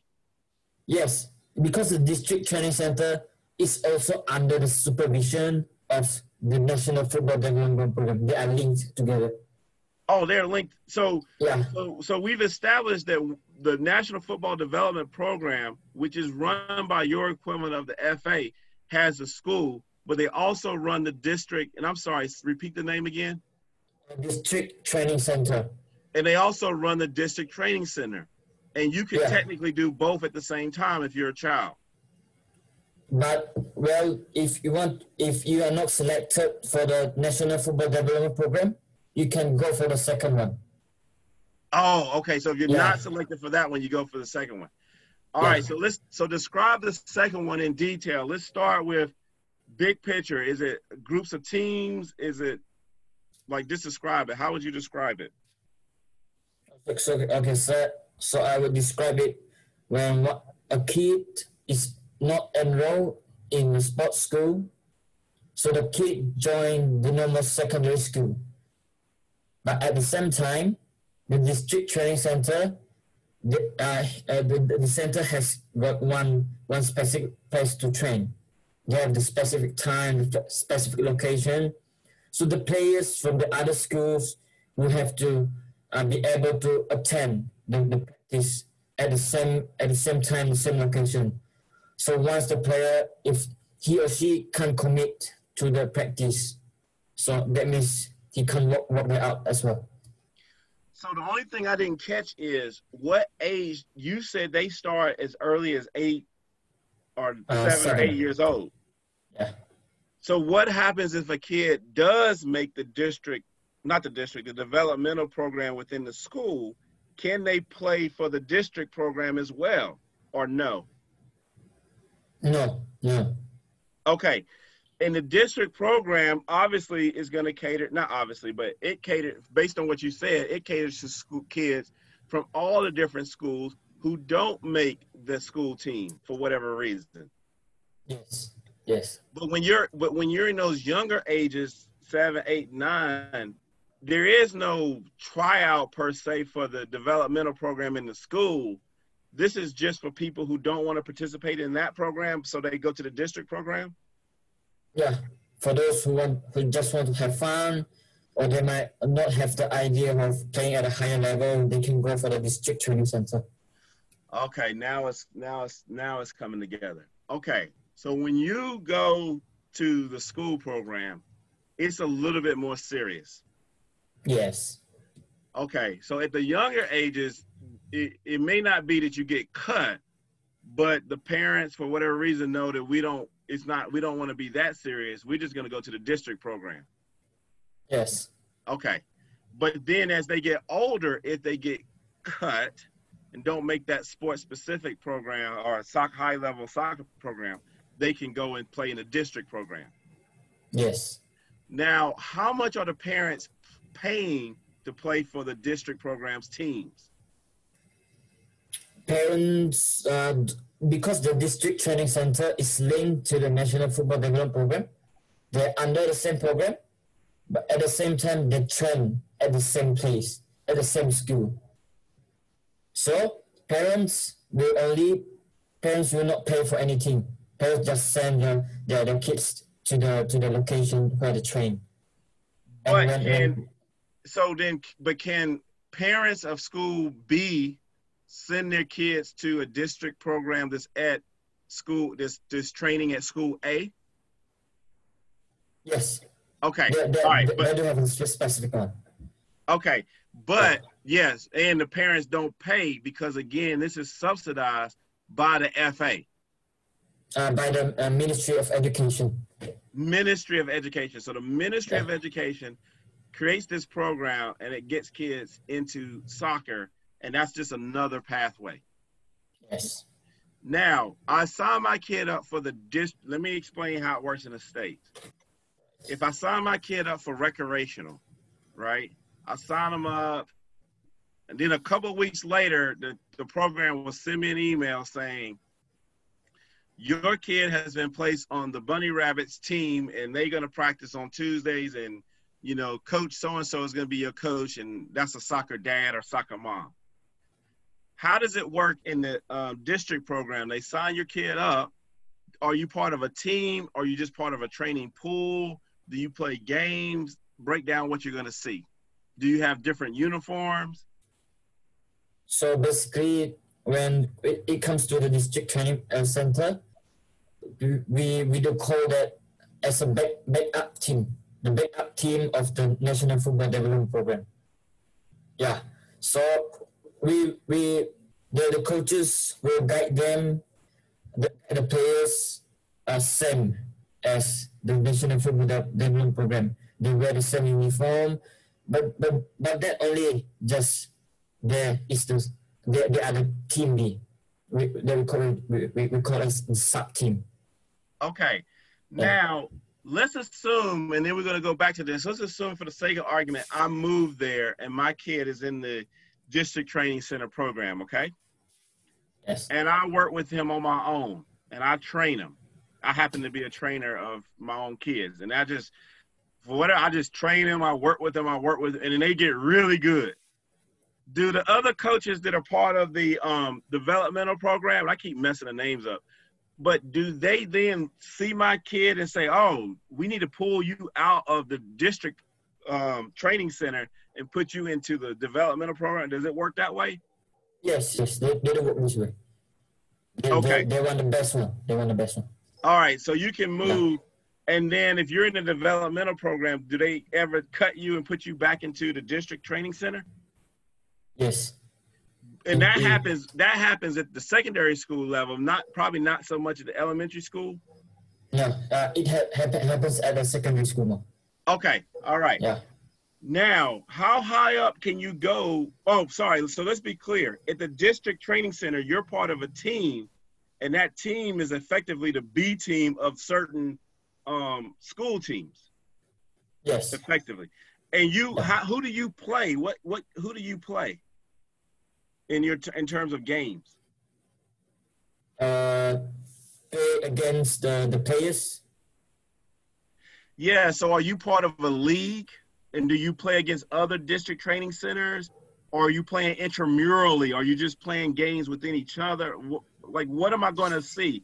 Yes, because the district training center is also under the supervision of the National Football Development Program. They are linked together.
Oh, they're linked. So,
Yeah,
so, so we've established that the National Football Development Program, which is run by your equivalent of the FA, has a school, but they also run the district. And I'm sorry, repeat the name again.
district training center.
And they also run the district training center. And you can
Yeah.
technically do both at the same time if you're a child.
But well, if you want, if you are not selected for the National Football Development Program, you can go for the second one.
Oh, okay. So if you're
Yeah.
not selected for that one, you go for the second one. All
Yeah.
right. So let's so describe the second one in detail. Let's start with big picture. Is it groups of teams? Is it like just describe it? How would you describe it?
So okay, so so I would describe it when a kid is not enrolled in a sports school, so the kid join the normal secondary school. But at the same time, the district training center, the, uh, uh, the, the center has got one one specific place to train. They have the specific time, the specific location. So the players from the other schools will have to uh, be able to attend the, the practice at the same at the same time, the same location. So once the player, if he or she can commit to the practice, so that means he can work, work that out as well.
So the only thing I didn't catch is what age you said they start as early as eight or
Uh,
seven, or eight years old.
Yeah.
So what happens if a kid does make the district, not the district, the developmental program within the school? Can they play for the district program as well, or no?
No, no.
Okay. And the district program obviously is going to cater, not obviously, but it catered, based on what you said, it caters to school kids from all the different schools who don't make the school team for whatever reason.
Yes, yes.
But when you're, but when you're in those younger ages, seven, eight, nine, there is no tryout per se for the developmental program in the school. This is just for people who don't want to participate in that program, so they go to the district program.
Yeah, for those who want who just want to have fun, or they might not have the idea of playing at a higher level, they can go for the district training center.
Okay, now it's now it's now it's coming together. Okay, so when you go to the school program, it's a little bit more serious.
Yes.
Okay, so at the younger ages, it, it may not be that you get cut, but the parents, for whatever reason, know that we don't. It's not. We don't want to be that serious. We're just going to go to the district program.
Yes.
Okay. But then as they get older, if they get cut and don't make that sport specific program or a soccer high level soccer program, they can go and play in the district program.
Yes.
Now, how much are the parents paying to play for the district programs teams?
Parents, uh, because the district training center is linked to the National Football Development Program, they're under the same program, but at the same time, they train at the same place, at the same school. So parents will only parents will not pay for anything. Parents just send their, their, their kids to the to the location where the train.
But
when-
can so then, but can parents of school B send their kids to a district program that's at school this this training at school A?
yes,
Okay,
they, they,
all right,
they,
but
they do have a specific one.
Okay, but yes, and the parents don't pay because again, this is subsidized by the FA,
Uh, by the uh, Ministry of Education.
Ministry of Education. So the Ministry of Education creates this program and it gets kids into soccer, and that's just another pathway.
Yes.
Now, I sign my kid up for the dis. Let me explain how it works in the states. If I sign my kid up for recreational, right? I sign them up, and then a couple weeks later, the, the program will send me an email saying, "Your kid has been placed on the Bunny Rabbits team, and they're gonna practice on Tuesdays, and you know, Coach so and so is gonna be your coach, and that's a soccer dad or soccer mom." how does it work in the um, district program? They sign your kid up. Are you part of a team? Are you just part of a training pool? Do you play games? Break down what you're going to see. Do you have different uniforms?
So basically, when it, it comes to the district training uh, center, we we do call that as a back backup team, the backup team of the National Football Development Program. Yeah. So we we the, the coaches will guide them, the, the players are same as the National Football Development Program. They wear the same uniform, but but but that only just there is the they, they are the team B. We, they we call it, we, we, call it sub team.
Okay. Now, let's assume, and then we're going to go back to this. Let's assume, for the sake of argument, I moved there and my kid is in the district training center program, okay?
Yes.
and I work with him on my own, and I train him. I happen to be a trainer of my own kids, and I just, for whatever, I just train them. I work with them. I work with, and then they get really good. Do the other coaches that are part of the um, developmental program? I keep messing the names up, but do they then see my kid and say, "Oh, we need to pull you out of the district um, training center and put you into the developmental program"? Does it work that way?
Yes, yes, they, they do work this way. They,
Okay.
They, they want the best one. They run the best one.
All right, so you can move, and then if you're in the developmental program, do they ever cut you and put you back into the district training center?
Yes.
And that
Mhm.
happens. That happens at the secondary school level, not probably not so much at the elementary school.
No, uh, it ha- hap- happens at the secondary school.
Okay, all right.
Yeah.
Now, how high up can you go? Oh, sorry. So let's be clear. At the district training center, you're part of a team, and that team is effectively the B team of certain um, school teams.
Yes.
effectively. And you, how, who do you play? What, what, who do you play in your in terms of games?
Uh, against the, the players.
Yeah. So, are you part of a league? And do you play against other district training centers, or are you playing intramurally? Are you just playing games within each other? Like, what am I going to see?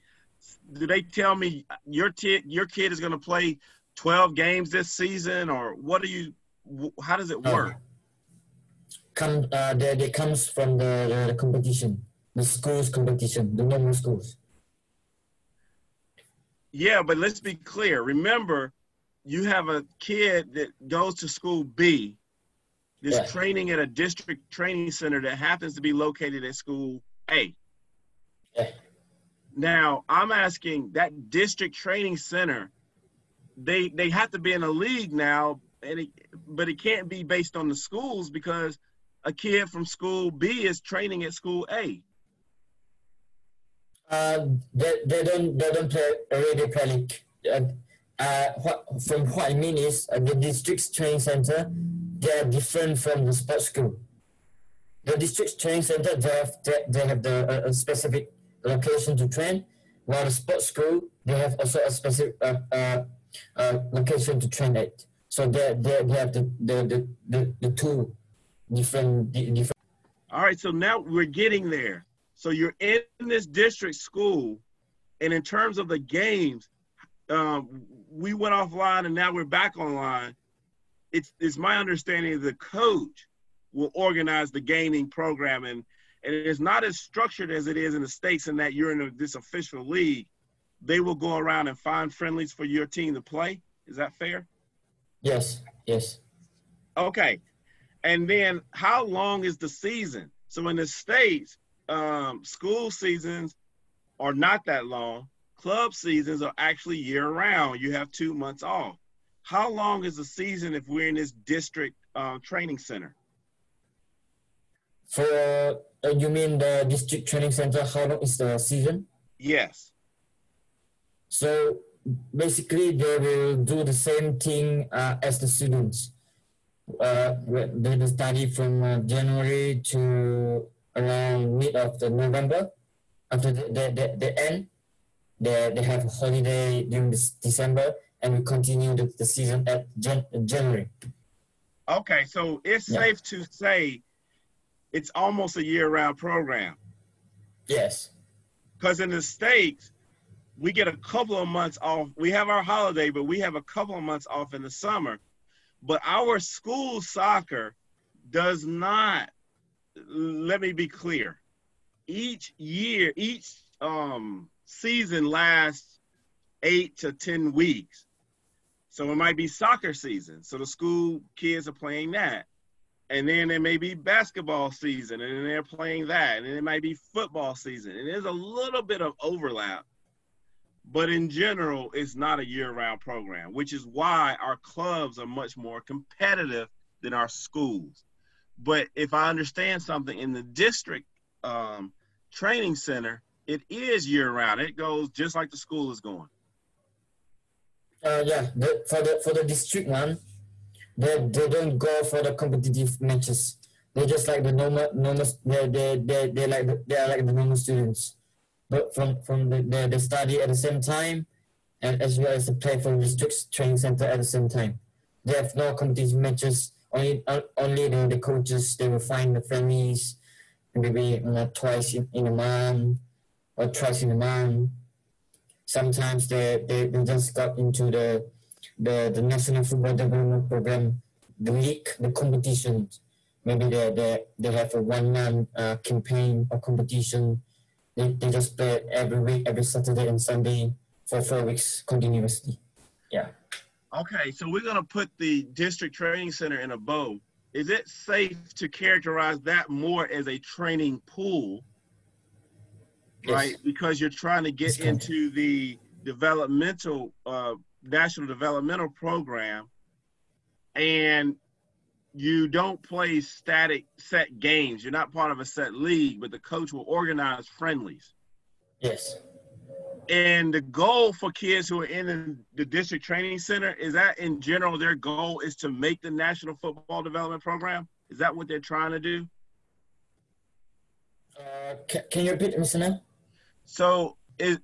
Do they tell me your kid, your kid is going to play twelve games this season, or what are you? Wh- How does it
Uh,
work?
Come, uh, they, they comes from the, the, the competition, the schools competition, the normal schools.
Yeah, but let's be clear. Remember, you have a kid that goes to school B, this
Yeah.
training at a district training center that happens to be located at school A.
Yeah.
Now, I'm asking that district training center, they they have to be in a league now, and it, but it can't be based on the schools because a kid from school B is training at school A.
Uh, they, they don't they don't play already play. Uh, uh, from what I mean is uh, the district training center they are different from the sports school. The district training center they have they, they have the uh, a specific location to train, while the sports school they have also a specific uh, uh, uh, location to train at. So they they, have the the, the, the, the two different different.
All right, so now we're getting there. So you're in this district school, and in terms of the games, um, we went offline and now we're back online. It's it's my understanding the coach will organize the gaming program, and and it's not as structured as it is in the states. In that you're in a, this official league, they will go around and find friendlies for your team to play. Is that fair?
Yes, yes.
Okay. And then how long is the season? So in the States, um, school seasons are not that long. Club seasons are actually year round. You have two months off. How long is the season if we're in this district uh, training center?
For uh, you mean the district training center? How long is the season?
Yes.
So basically, they will do the same thing uh, as the students. Uh, they will study from uh, January to around mid of the November. After the, the, the, the end, they, they have a holiday during this December, and we continue the, the season at Jan- January.
Okay. So it's
Yeah.
safe to say it's almost a year round program.
Yes.
Because in the States, we get a couple of months off. We have our holiday, but we have a couple of months off in the summer. But our school soccer does not, let me be clear, each year, each um, season lasts eight to 10 weeks. So it might be soccer season. So the school kids are playing that. And then there may be basketball season, and they're playing that. And it might be football season. And there's a little bit of overlap. But in general, it's not a year round program, which is why our clubs are much more competitive than our schools. But if I understand something in the district um, training center, it is year round. It goes just like the school is going.
Uh, yeah, the, for the for the district one, they, they don't go for the competitive matches. They just like the normal normal. They they they they like the, they are like the normal students, but from from the they, they study at the same time, and as well as they play for the district training center at the same time. They have no competition matches. Only uh, only the, the coaches they will find the friendlies, maybe uh, twice in, in a month or twice in a month sometimes they, they, they just got into the, the the national football development program, the league, the competitions Maybe they they, they have a one month uh, campaign or competition. They, they just play every week, every Saturday and Sunday for four weeks continuously. Yeah.
Okay, so we're gonna put the district training center in a bow. Is it safe to characterize that more as a training pool,
Yes.
right? Because you're trying to get into the developmental, uh, national developmental program, and you don't play static set games. You're not part of a set league, but the coach will organize friendlies.
Yes.
And the goal for kids who are in the, district training center is that in general their goal is to make the national football development program. Is that what they're trying to do?
Uh, can, can you repeat, Mr. Nell?
So is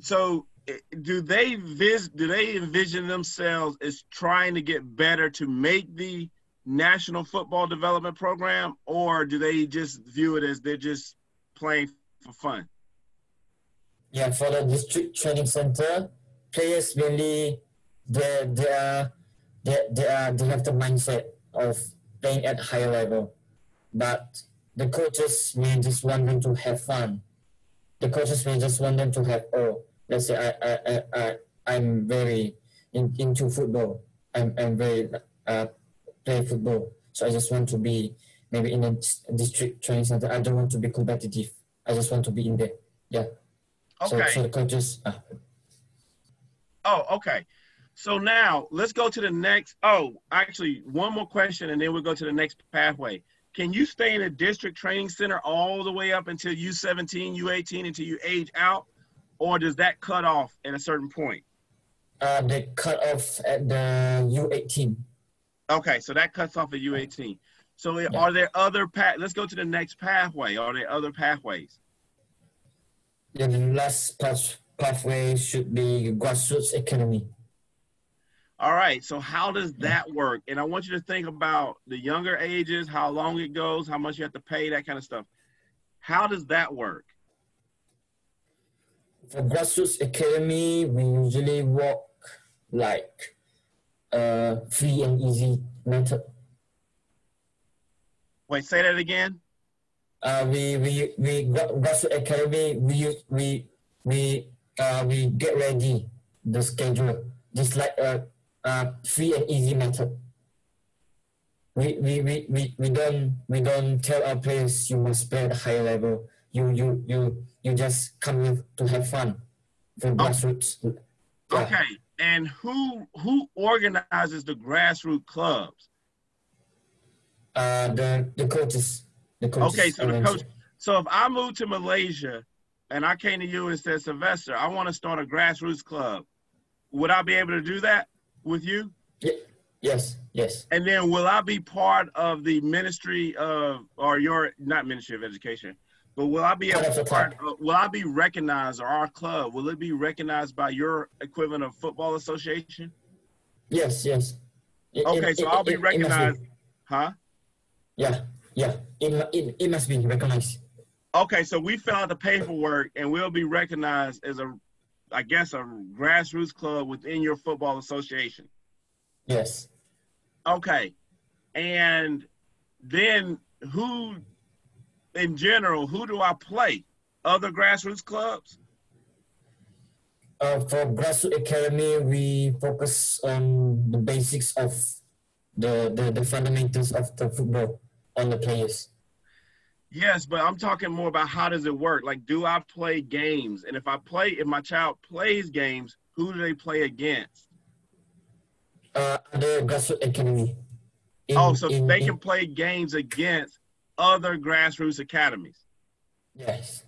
so eh, do they vis do they envision themselves as trying to get better to make the national football development program, or do they just view it as they're just playing for fun?
Yeah, for the district training center, players mainly they they are they, they are they have the mindset of playing at higher level, but the coaches may just want them to have fun. The coaches may just want them to have oh, let's say I I I, I I'm very in, into football. I'm I'm very uh play football. So I just want to be maybe in a district training center. I don't want to be competitive. I just want to be in there. Yeah. So,
Okay.
so the coaches. Uh,
Oh, okay. So now let's go to the next. Oh, actually, one more question, and then we'll go to the next pathway. Can you stay in a district training center all the way up until you 17, you 18, until you age out, or does that cut off at a certain point?
uh, they cut off at the U18.
Okay, so that cuts off at U18. So
Yeah.
are there other path? Let's go to the next pathway. Are there other pathways?
The last path, pathway should be grassroots academy.
All right. So how does that work? And I want you to think about the younger ages, how long it goes, how much you have to pay, that kind of stuff. How does that work?
For grassroots academy, we usually work like uh, free and easy method.
Wait, say that again.
uh, we we we gra- grassroots academy we use- we we uh, we get ready the schedule just like a, a free and easy method. We, we, we, we, we don't we don't tell our players you must play at a higher level. You you you you just come in to have fun for grassroots. Yeah.
And who who organizes the grassroots clubs?
Uh, the the coaches. The coaches.
Okay, so the coach. So if I moved to Malaysia and I came to you and said, Sylvester, I want to start a grassroots club, would I be able to do that with you?
Yes, yes.
And then will I be part of the ministry of, or your, not ministry of education, but will I be to part, uh, will I be recognized or our club, will it be recognized by your equivalent of football association?
Yes, yes. It-
Okay,
it-
so
it-
I'll be
it- it must
recognized, huh?
Yeah, yeah. It, it, it must be recognized.
Okay, so we fill out the paperwork and we'll be recognized as a, I guess, a grassroots club within your football association.
Yes.
Okay, and then who, in general, who do I play? Other grassroots clubs?
Uh, for grassroots academy, we focus on the basics of the, the, the fundamentals of the football on the players.
Yes, but I'm talking more about how does it work? Like, do I play games? And if I play, if my child plays games, who do they play against?
Uh, the grassroots academy. In-
oh, so
in-
they
in-
can play games against other grassroots academies.
Yes.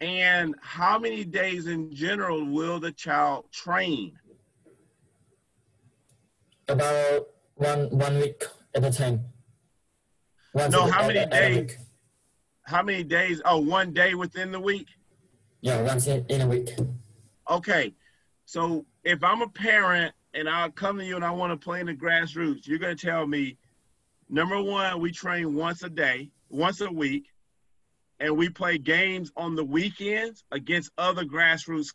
And how many days in general will the child train?
About one one week at a time. Once
No, how many
a
days? How many days? Oh, one day within the week?
Yeah, once in, in a week.
Okay. So if I'm a parent and I come to you and I want to play in the grassroots, you're going to tell me, number one, we train once a day, once a week, and we play games on the weekends against other grassroots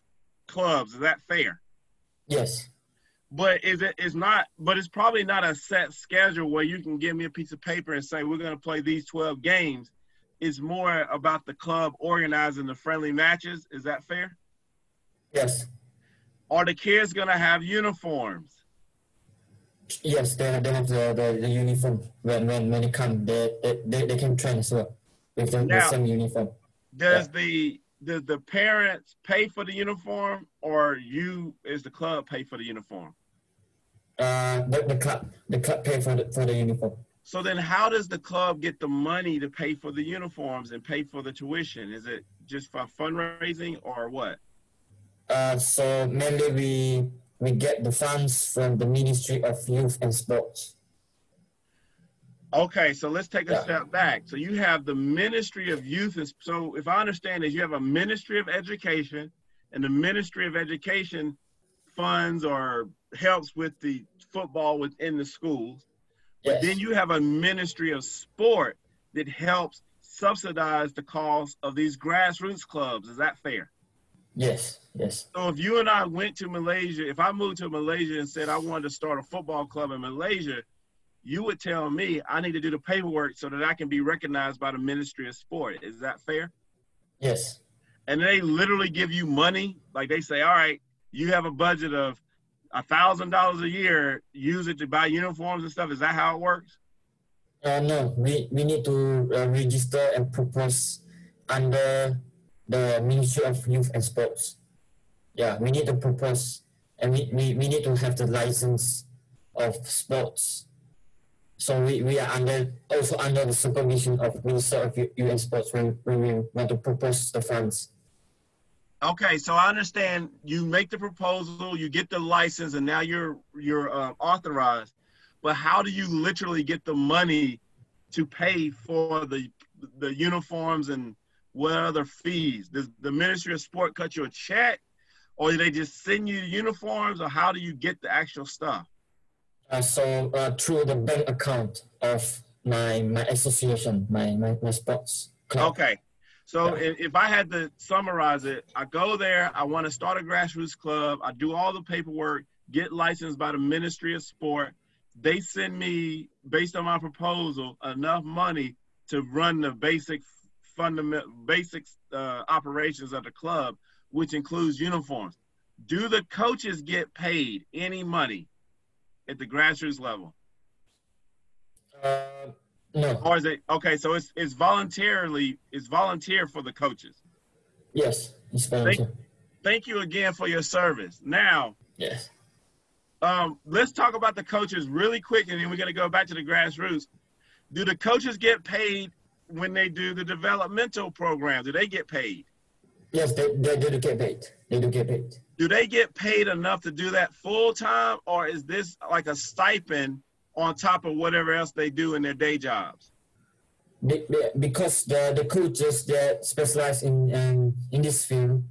clubs. Is that fair?
Yes.
But is it is not but it's probably not a set schedule where you can give me a piece of paper and say we're gonna play these twelve games. It's more about the club organizing the friendly matches. Is that fair?
Yes.
Are the kids gonna have uniforms?
Yes, they, they have the, the, the uniform. When, when, when they come, they, they, they, can train as well with the, the same uniform.
Does the does the parents pay for the uniform or you as the club pay for the uniform?
Uh, the, the club, the club pay for the, for the uniform.
So then how does the club get the money to pay for the uniforms and pay for the tuition? Is it just for fundraising or what?
Uh, so mainly we we get the funds from the Ministry of Youth and Sports.
Okay, so let's take a
Yeah.
step back. So you have the Ministry of Youth. and So if I understand is you have a Ministry of Education, and the Ministry of Education funds or helps with the football within the schools. But
Yes.
then you have a Ministry of Sport that helps subsidize the cost of these grassroots clubs. Is that fair?
Yes. Yes.
So if you and I went to Malaysia, if I moved to Malaysia and said I wanted to start a football club in Malaysia, you would tell me I need to do the paperwork so that I can be recognized by the Ministry of Sport. Is that fair?
Yes.
And they literally give you money. Like they say, all right, you have a budget of a thousand dollars a year, use it to buy uniforms and stuff. Is that how it works?
Uh, no, we, we need to uh, register and propose under the Ministry of Youth and Sports. Yeah, we need to propose and we, we, we need to have the license of sports. So we, we are under also under the supervision of Minister of Youth and Sports when, when we want to propose the funds.
Okay, so I understand you make the proposal, you get the license, and now you're you're uh, authorized. But how do you literally get the money to pay for the the uniforms and what other fees? Does the Ministry of Sport cut you a check, or do they just send you uniforms, or how do you get the actual stuff?
Uh, so uh, through the bank account of my my association, my my, my sports club.
Okay, so yeah. if I had to summarize it, I go there, I want to start a grassroots club, I do all the paperwork, get licensed by the Ministry of Sport. They send me, based on my proposal, enough money to run the basic fundamental basic uh, operations of the club, which includes uniforms. Do the coaches get paid any money at the grassroots level?
Uh, no.
Or is it okay? So it's it's voluntarily it's volunteer for the coaches.
Yes, it's volunteer.
Thank, thank you again for your service. Now,
yes.
Um, let's talk about the coaches really quick, and then we're gonna go back to the grassroots. Do the coaches get paid when they do the developmental program? Do they get paid?
Yes, they, they do get paid. They do get paid.
Do they get paid enough to do that full time, or is this like a stipend on top of whatever else they do in their day jobs?
Because the, the coaches that specialize in um, in this field,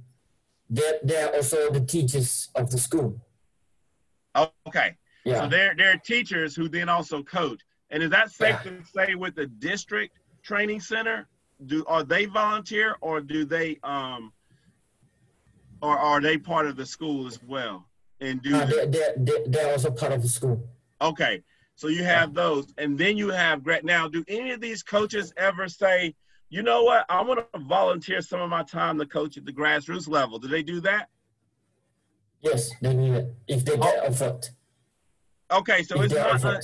they're, they're also the teachers of the school.
Okay. Yeah. So they're they're teachers who then also coach. And is that safe yeah. to say with the district training center? Do are they volunteer or do they um or are they part of the school as well? And do
uh, they're, they're, they're also part of the school.
Okay. So you have those, and then you have now. Do any of these coaches ever say, you know what, I want to volunteer some of my time to coach at the grassroots level? Do they do that?
Yes, they do it if they get oh. offered.
Okay, so if it's not un,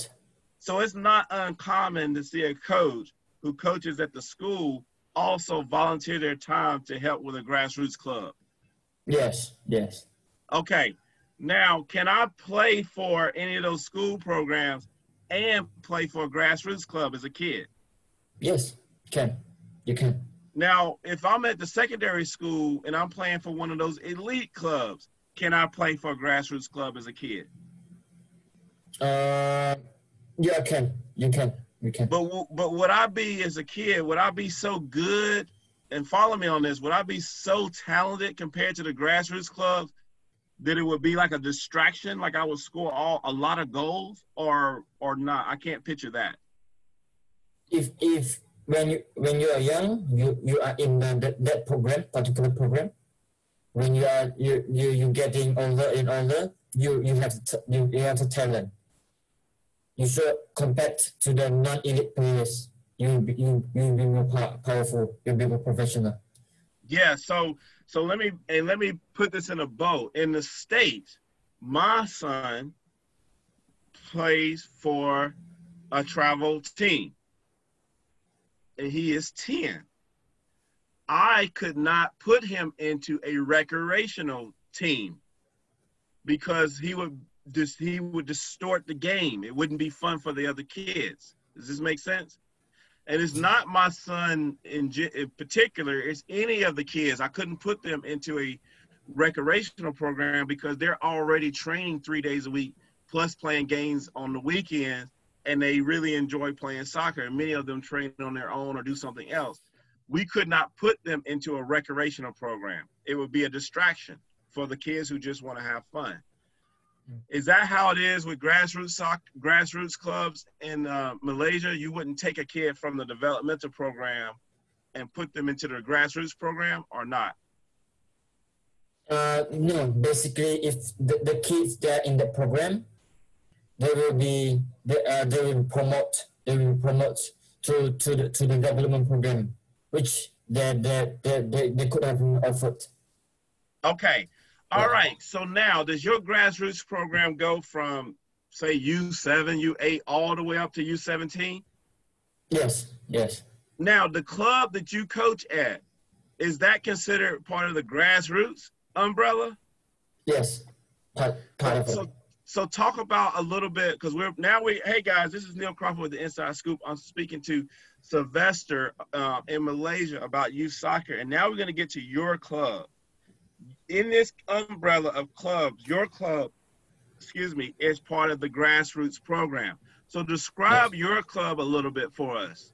so it's not uncommon to see a coach who coaches at the school also volunteer their time to help with a grassroots club.
Yes, yes.
Okay. Now, can I play for any of those school programs and play for a grassroots club as a kid?
Yes, can. You can.
Now, if I'm at the secondary school and I'm playing for one of those elite clubs, can I play for a grassroots club as a kid?
Uh, yeah, I can. You can. Can.
But but would I be as a kid? Would I be so good? And follow me on this. Would I be so talented compared to the grassroots clubs that it would be like a distraction, like I would score all a lot of goals, or or not? I can't picture that.
If if when you when you are young, you you are in the, that, that program, particular program. When you are you you you getting older and older, you you have to you, you have the talent. You should compare to the non-elite players. You be you you be more powerful. You'll be more professional.
Yeah. So so let me and let me put this in a bow. In the states, my son plays for a travel team, and he is ten. I could not put him into a recreational team because he would just he would distort the game. It wouldn't be fun for the other kids. Does this make sense? and it's not my son in, in particular it's any of the kids i couldn't put them into a recreational program because they're already training three days a week plus playing games on the weekends and they really enjoy playing soccer and many of them train on their own or do something else we could not put them into a recreational program it would be a distraction for the kids who just want to have fun is that how it is with grassroots soccer, grassroots clubs in uh, Malaysia? You wouldn't take a kid from the developmental program and put them into the grassroots program, or not?
Uh, no, basically, if the, the kids that are in the program, they will be they, uh, they will promote they will promote to to the to the development program, which they they they, they, they could have offered.
Okay, all right. So now, does your grassroots program go from say U7, U8, all the way up to U17?
Yes, yes.
Now, the club that you coach at, is that considered part of the grassroots umbrella?
Yes, part, part of
So, so talk about a little bit because we're now we. Hey guys, this is Neil Crawford with the Inside Scoop. I'm speaking to Sylvester uh, in Malaysia about youth soccer, and now we're going to get to your club. In this umbrella of clubs, your club, excuse me, is part of the grassroots program. So describe your club a little bit for us.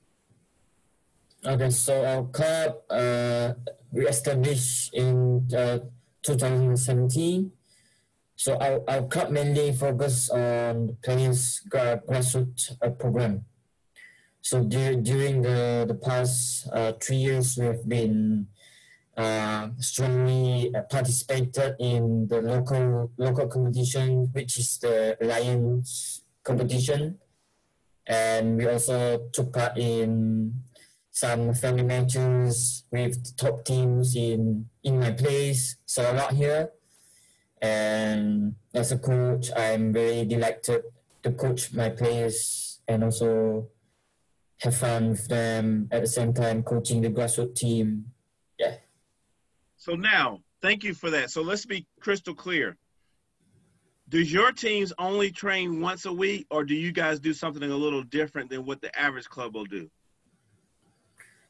Okay, so our club uh, we established in uh, 2017. So our, our club mainly focus on the players gra- grassroots uh, program. So dur- during the, the past uh, three years, we have been strongly uh, participated in the local local competition, which is the Alliance competition, and we also took part in some friendly matches with top teams in in my place, So a lot here. And as a coach, I'm very delighted to coach my players and also have fun with them at the same time coaching the grassroots team.
So now, thank you for that. So let's be crystal clear. Does your teams only train once a week, or do you guys do something a little different than what the average club will do?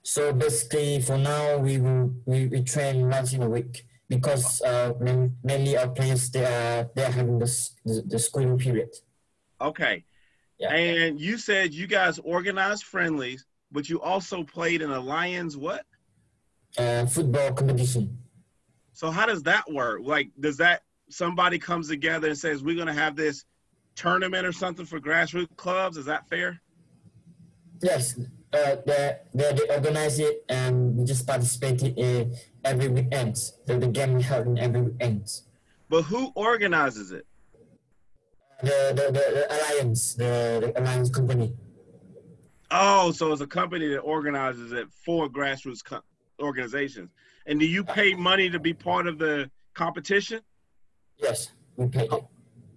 So basically, for now, we will we, we train once in a week because uh, mainly our players they are they are having the s- the, the schooling period.
Okay.
Yeah.
And you said you guys organized friendlies, but you also played in a Lions what?
Uh, football competition.
So how does that work? Like, does that somebody comes together and says we're gonna have this tournament or something for grassroots clubs? Is that fair?
Yes, uh, they, they, they organize it and we just participate in every weekend. The, the game we held in every weekend.
But who organizes it?
The, the, the, the alliance, the, the alliance company.
Oh, so it's a company that organizes it for grassroots co- organizations. And do you pay money to be part of the competition?
Yes, we it.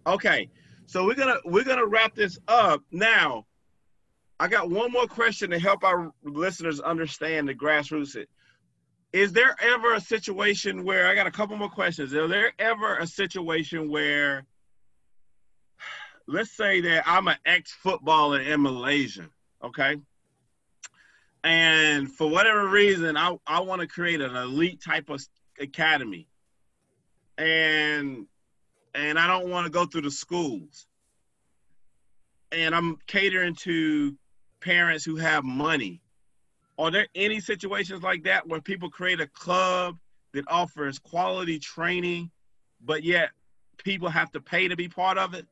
Okay, so we're gonna we're gonna wrap this up now. I got one more question to help our listeners understand the grassroots. It is there ever a situation where I got a couple more questions. Is there ever a situation where, let's say that I'm an ex-footballer in Malaysia, okay, and for whatever reason I I want to create an elite type of academy, and and I don't want to go through the schools. And I'm catering to parents who have money. Are there any situations like that where people create a club that offers quality training, but yet people have to pay to be part of it?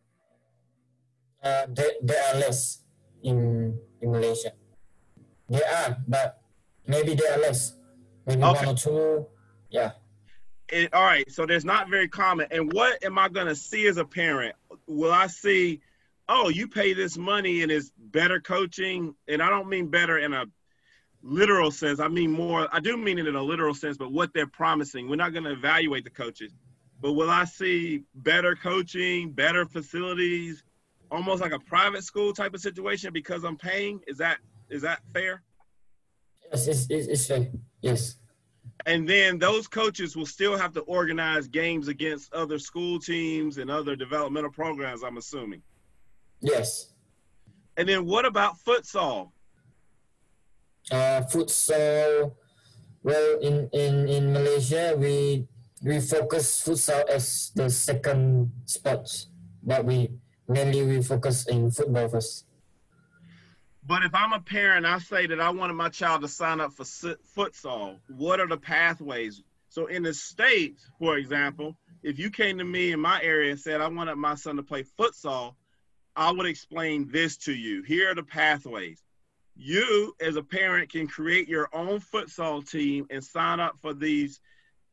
Uh, there, there are less in, in Malaysia. There are, but maybe there are less. Maybe
Okay.
one or two. Yeah.
it, all right, so there's not very common. And what am I going to see as a parent? Will I see, oh, you pay this money and it's better coaching? And I don't mean better in a literal sense. I mean more, I do mean it in a literal sense, but what they're promising. We're not going to evaluate the coaches, but will I see better coaching, better facilities, almost like a private school type of situation because I'm paying? Is that is that fair?
Yes, it's, it's, it's fair. Yes.
and then those coaches will still have to organize games against other school teams and other developmental programs i'm assuming
Yes.
and then what about futsal
Uh, futsal. Well, in, in, in Malaysia, we we focus futsal as the second sport, but we mainly we focus in football first.
But if i'm a parent i say that i wanted my child to sign up for futsal. What are the pathways? So in the states for example if you came to me in my area and said i wanted my son to play futsal i would explain this to you. Here are the pathways. You as a parent can create your own futsal team and sign up for these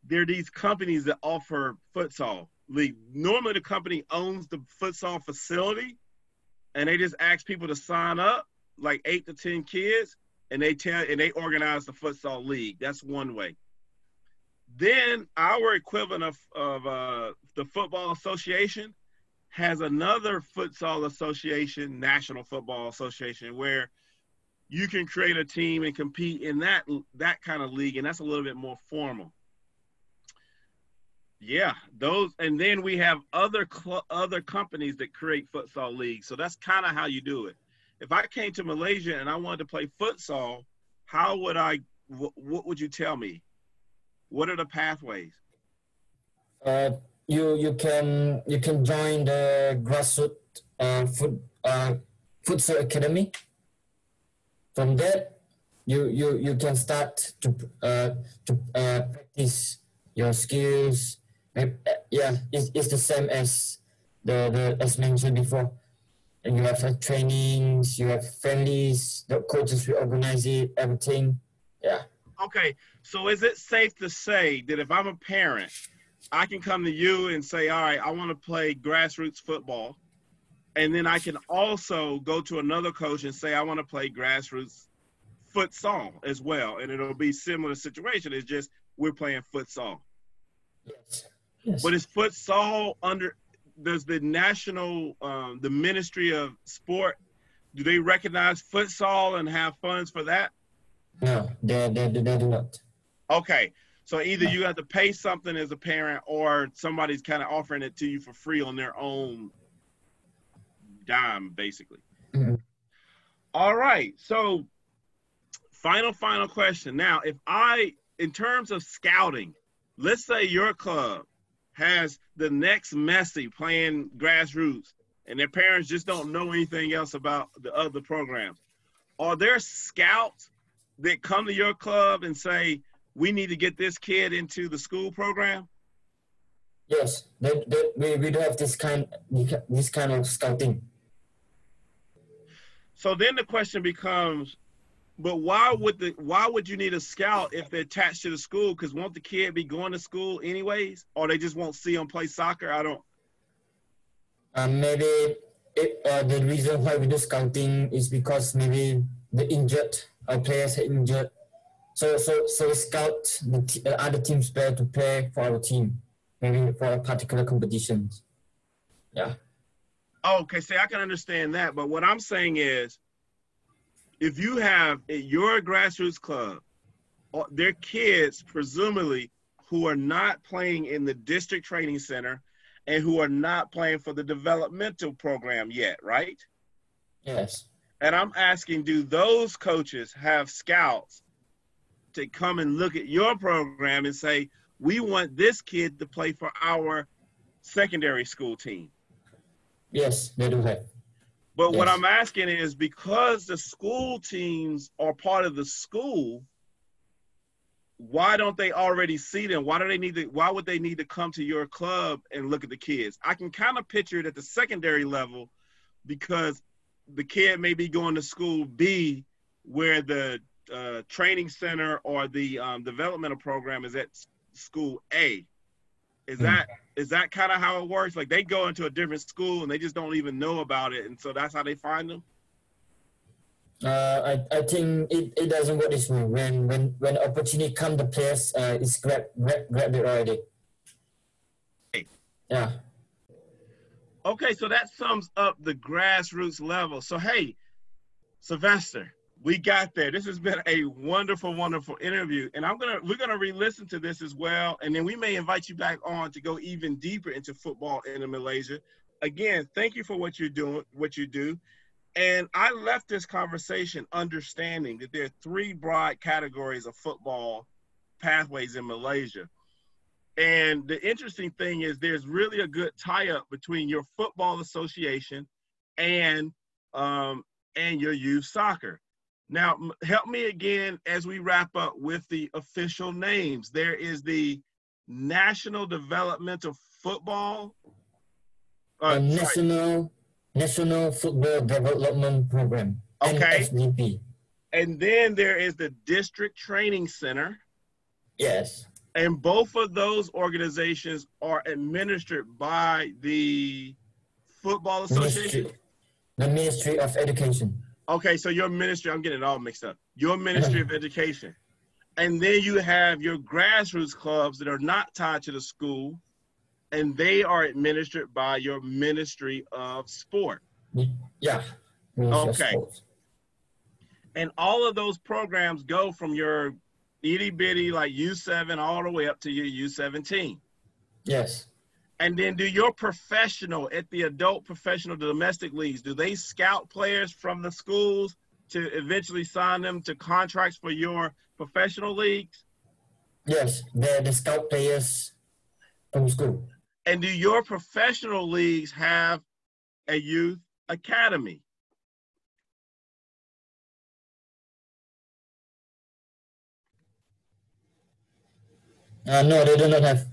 there are these companies that offer futsal league. Normally the company owns the futsal facility and they just ask people to sign up like eight to ten kids and they tell and they organize the futsal league that's one way then our equivalent of, of uh, the football association has another futsal association national football association where you can create a team and compete in that that kind of league, and that's a little bit more formal. Yeah, those, and then we have other cl- other companies that create futsal leagues. So that's kind of how you do it. If I came to Malaysia and I wanted to play futsal, how would I? Wh- what would you tell me? What are the pathways?
Uh, you you can you can join the grassroots uh, foot uh, futsal academy. From that, you you you can start to uh, to uh, practice your skills. Yeah, it's, it's the same as the, the as mentioned before. And you have uh, trainings, you have friendlies, the coaches will organize it, everything. Yeah.
Okay, so is it safe to say that if I'm a parent, I can come to you and say, all right, I want to play grassroots football. And then I can also go to another coach and say, I want to play grassroots futsal as well. And it'll be similar situation. It's just we're playing futsal.
Yes. yes.
But is futsal under, does the national, um, the Ministry of Sport, do they recognize futsal and have funds for that?
No, they, they, they do not.
Okay. So either you have to pay something as a parent or somebody's kind of offering it to you for free on their own dime, basically.
Mm-hmm.
All right. So final, final question. Now, if I, in terms of scouting, let's say your club has the next Messi playing grassroots and their parents just don't know anything else about the other programs. Are there scouts that come to your club and say, we need to get this kid into the school program?
Yes, they, they, we, we do have this kind this kind of scouting.
So then the question becomes, but why would the why would you need a scout if they're attached to the school? Because won't the kid be going to school anyways, or they just won't see him play soccer? I don't.
Um, maybe it, uh, the reason why we do scouting is because maybe the injured our players are injured so so so scout the t- uh, other teams player to play for our team, maybe for a particular competitions. Yeah.
Okay, see, I can understand that, but what I'm saying is, if you have your grassroots club, uh, their kids presumably who are not playing in the district training center and who are not playing for the developmental program yet, right?
Yes.
And I'm asking, do those coaches have scouts to come and look at your program and say, we want this kid to play for our secondary school team.
Yes, they do have.
But yes. what I'm asking is because the school teams are part of the school, why don't they already see them? Why do they need to why would they need to come to your club and look at the kids? I can kind of picture it at the secondary level because the kid may be going to school B where the uh, training center or the um, developmental program is at school A. Is that mm. that kind of how it works? Like they go into a different school and they just don't even know about it, and so that's how they find them.
Uh, I, I think it, it doesn't work this way. When when when opportunity come, to players uh, is grab grab grab it already.
Hey.
Yeah.
Okay, so that sums up the grassroots level. So hey, Sylvester, we got there. This has been a wonderful, wonderful interview, and I'm gonna we're gonna re-listen to this as well, and then we may invite you back on to go even deeper into football in Malaysia. Again, thank you for what you're doing, what you do, and I left this conversation understanding that there are three broad categories of football pathways in Malaysia. And the interesting thing is, there's really a good tie-up between your football association and um, and your youth soccer. Now, help me again as we wrap up with the official names. There is the National Developmental Football.
Uh, National National Football Development Program.
Okay.
NFDP.
And then there is the District Training Center.
Yes.
And both of those organizations are administered by the Football Association.
Ministry, the Ministry of Education.
Okay, so your ministry, I'm getting it all mixed up. Your Ministry of Education. And then you have your grassroots clubs that are not tied to the school, and they are administered by your Ministry of Sport.
Yeah.
Okay. And all of those programs go from your itty bitty like U7 all the way up to your U17.
Yes.
And then do your professional at the adult professional domestic leagues, do they scout players from the schools to eventually sign them to contracts for your professional leagues?
Yes, the the scout players from school.
And do your professional leagues have a youth academy?
Uh, no, they do not have.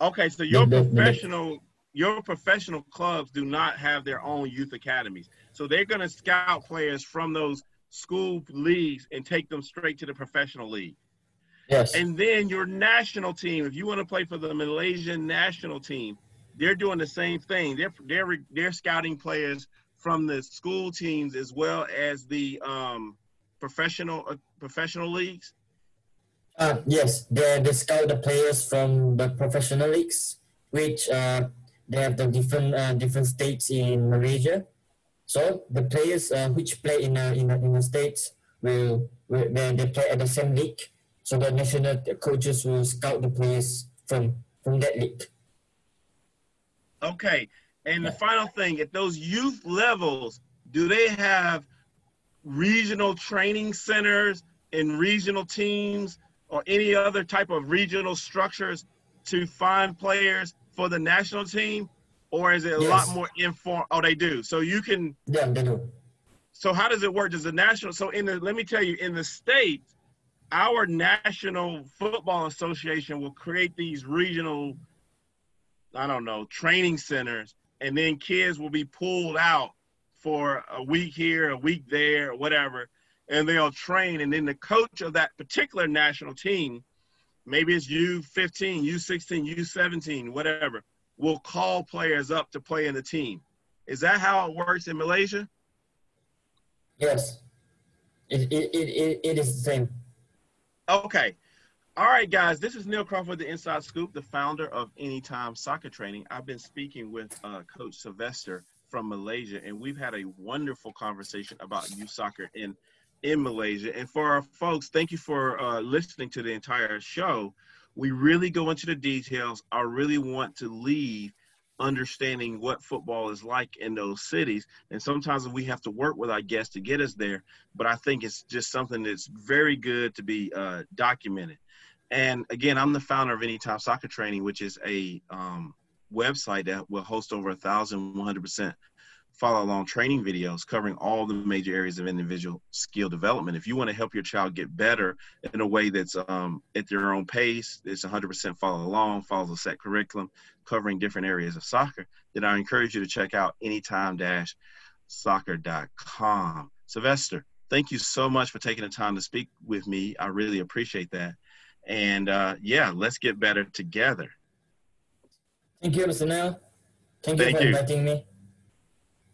Okay, so your
The-
professional your professional clubs do not have their own youth academies. So they're going to scout players from those school leagues and take them straight to the professional league.
Yes.
And then your national team, if you want to play for the Malaysian national team, they're doing the same thing. They're they're they're scouting players from the school teams as well as the um, professional uh, professional leagues.
Uh, yes, they, they scout the players from the professional leagues, which uh, they have the different uh, different states in Malaysia. So the players uh, which play in a, in a, in the states will, will they, they play at the same league. So the national coaches will scout the players from from that league.
Okay. And the final thing, at those youth levels, do they have regional training centers and regional teams or any other type of regional structures to find players for the national team? Or is it a lot more informal? Oh, they do. So you can
Yeah, they do.
so how does it work? Does the national so in the let me tell you, in the state, our national football association will create these regional, I don't know, training centers, and then kids will be pulled out for a week here, a week there, whatever, and they'll train. And then the coach of that particular national team, maybe it's U15, U16, U17, whatever, will call players up to play in the team. Is that how it works in Malaysia?
Yes. It, it, it, it, is the same.
Okay. All right, guys. This is Neil Crawford, the Inside Scoop, the founder of Anytime Soccer Training. I've been speaking with uh, Coach Sylvester from Malaysia, and we've had a wonderful conversation about youth soccer in in Malaysia. And for our folks, thank you for uh, listening to the entire show. We really go into the details. I really want to leave understanding what football is like in those cities. And sometimes we have to work with our guests to get us there. But I think it's just something that's very good to be uh, documented. And again, I'm the founder of Anytime Soccer Training, which is a um, website that will host over a thousand 100% follow along training videos covering all the major areas of individual skill development. If you want to help your child get better in a way that's um, at their own pace, it's 100% follow along, follows a set curriculum covering different areas of soccer, then I encourage you to check out anytime-soccer.com. Sylvester, thank you so much for taking the time to speak with me. I really appreciate that. And uh, yeah, let's get better together.
Thank you, Mr. Thank you
Thank
for
you.
inviting me.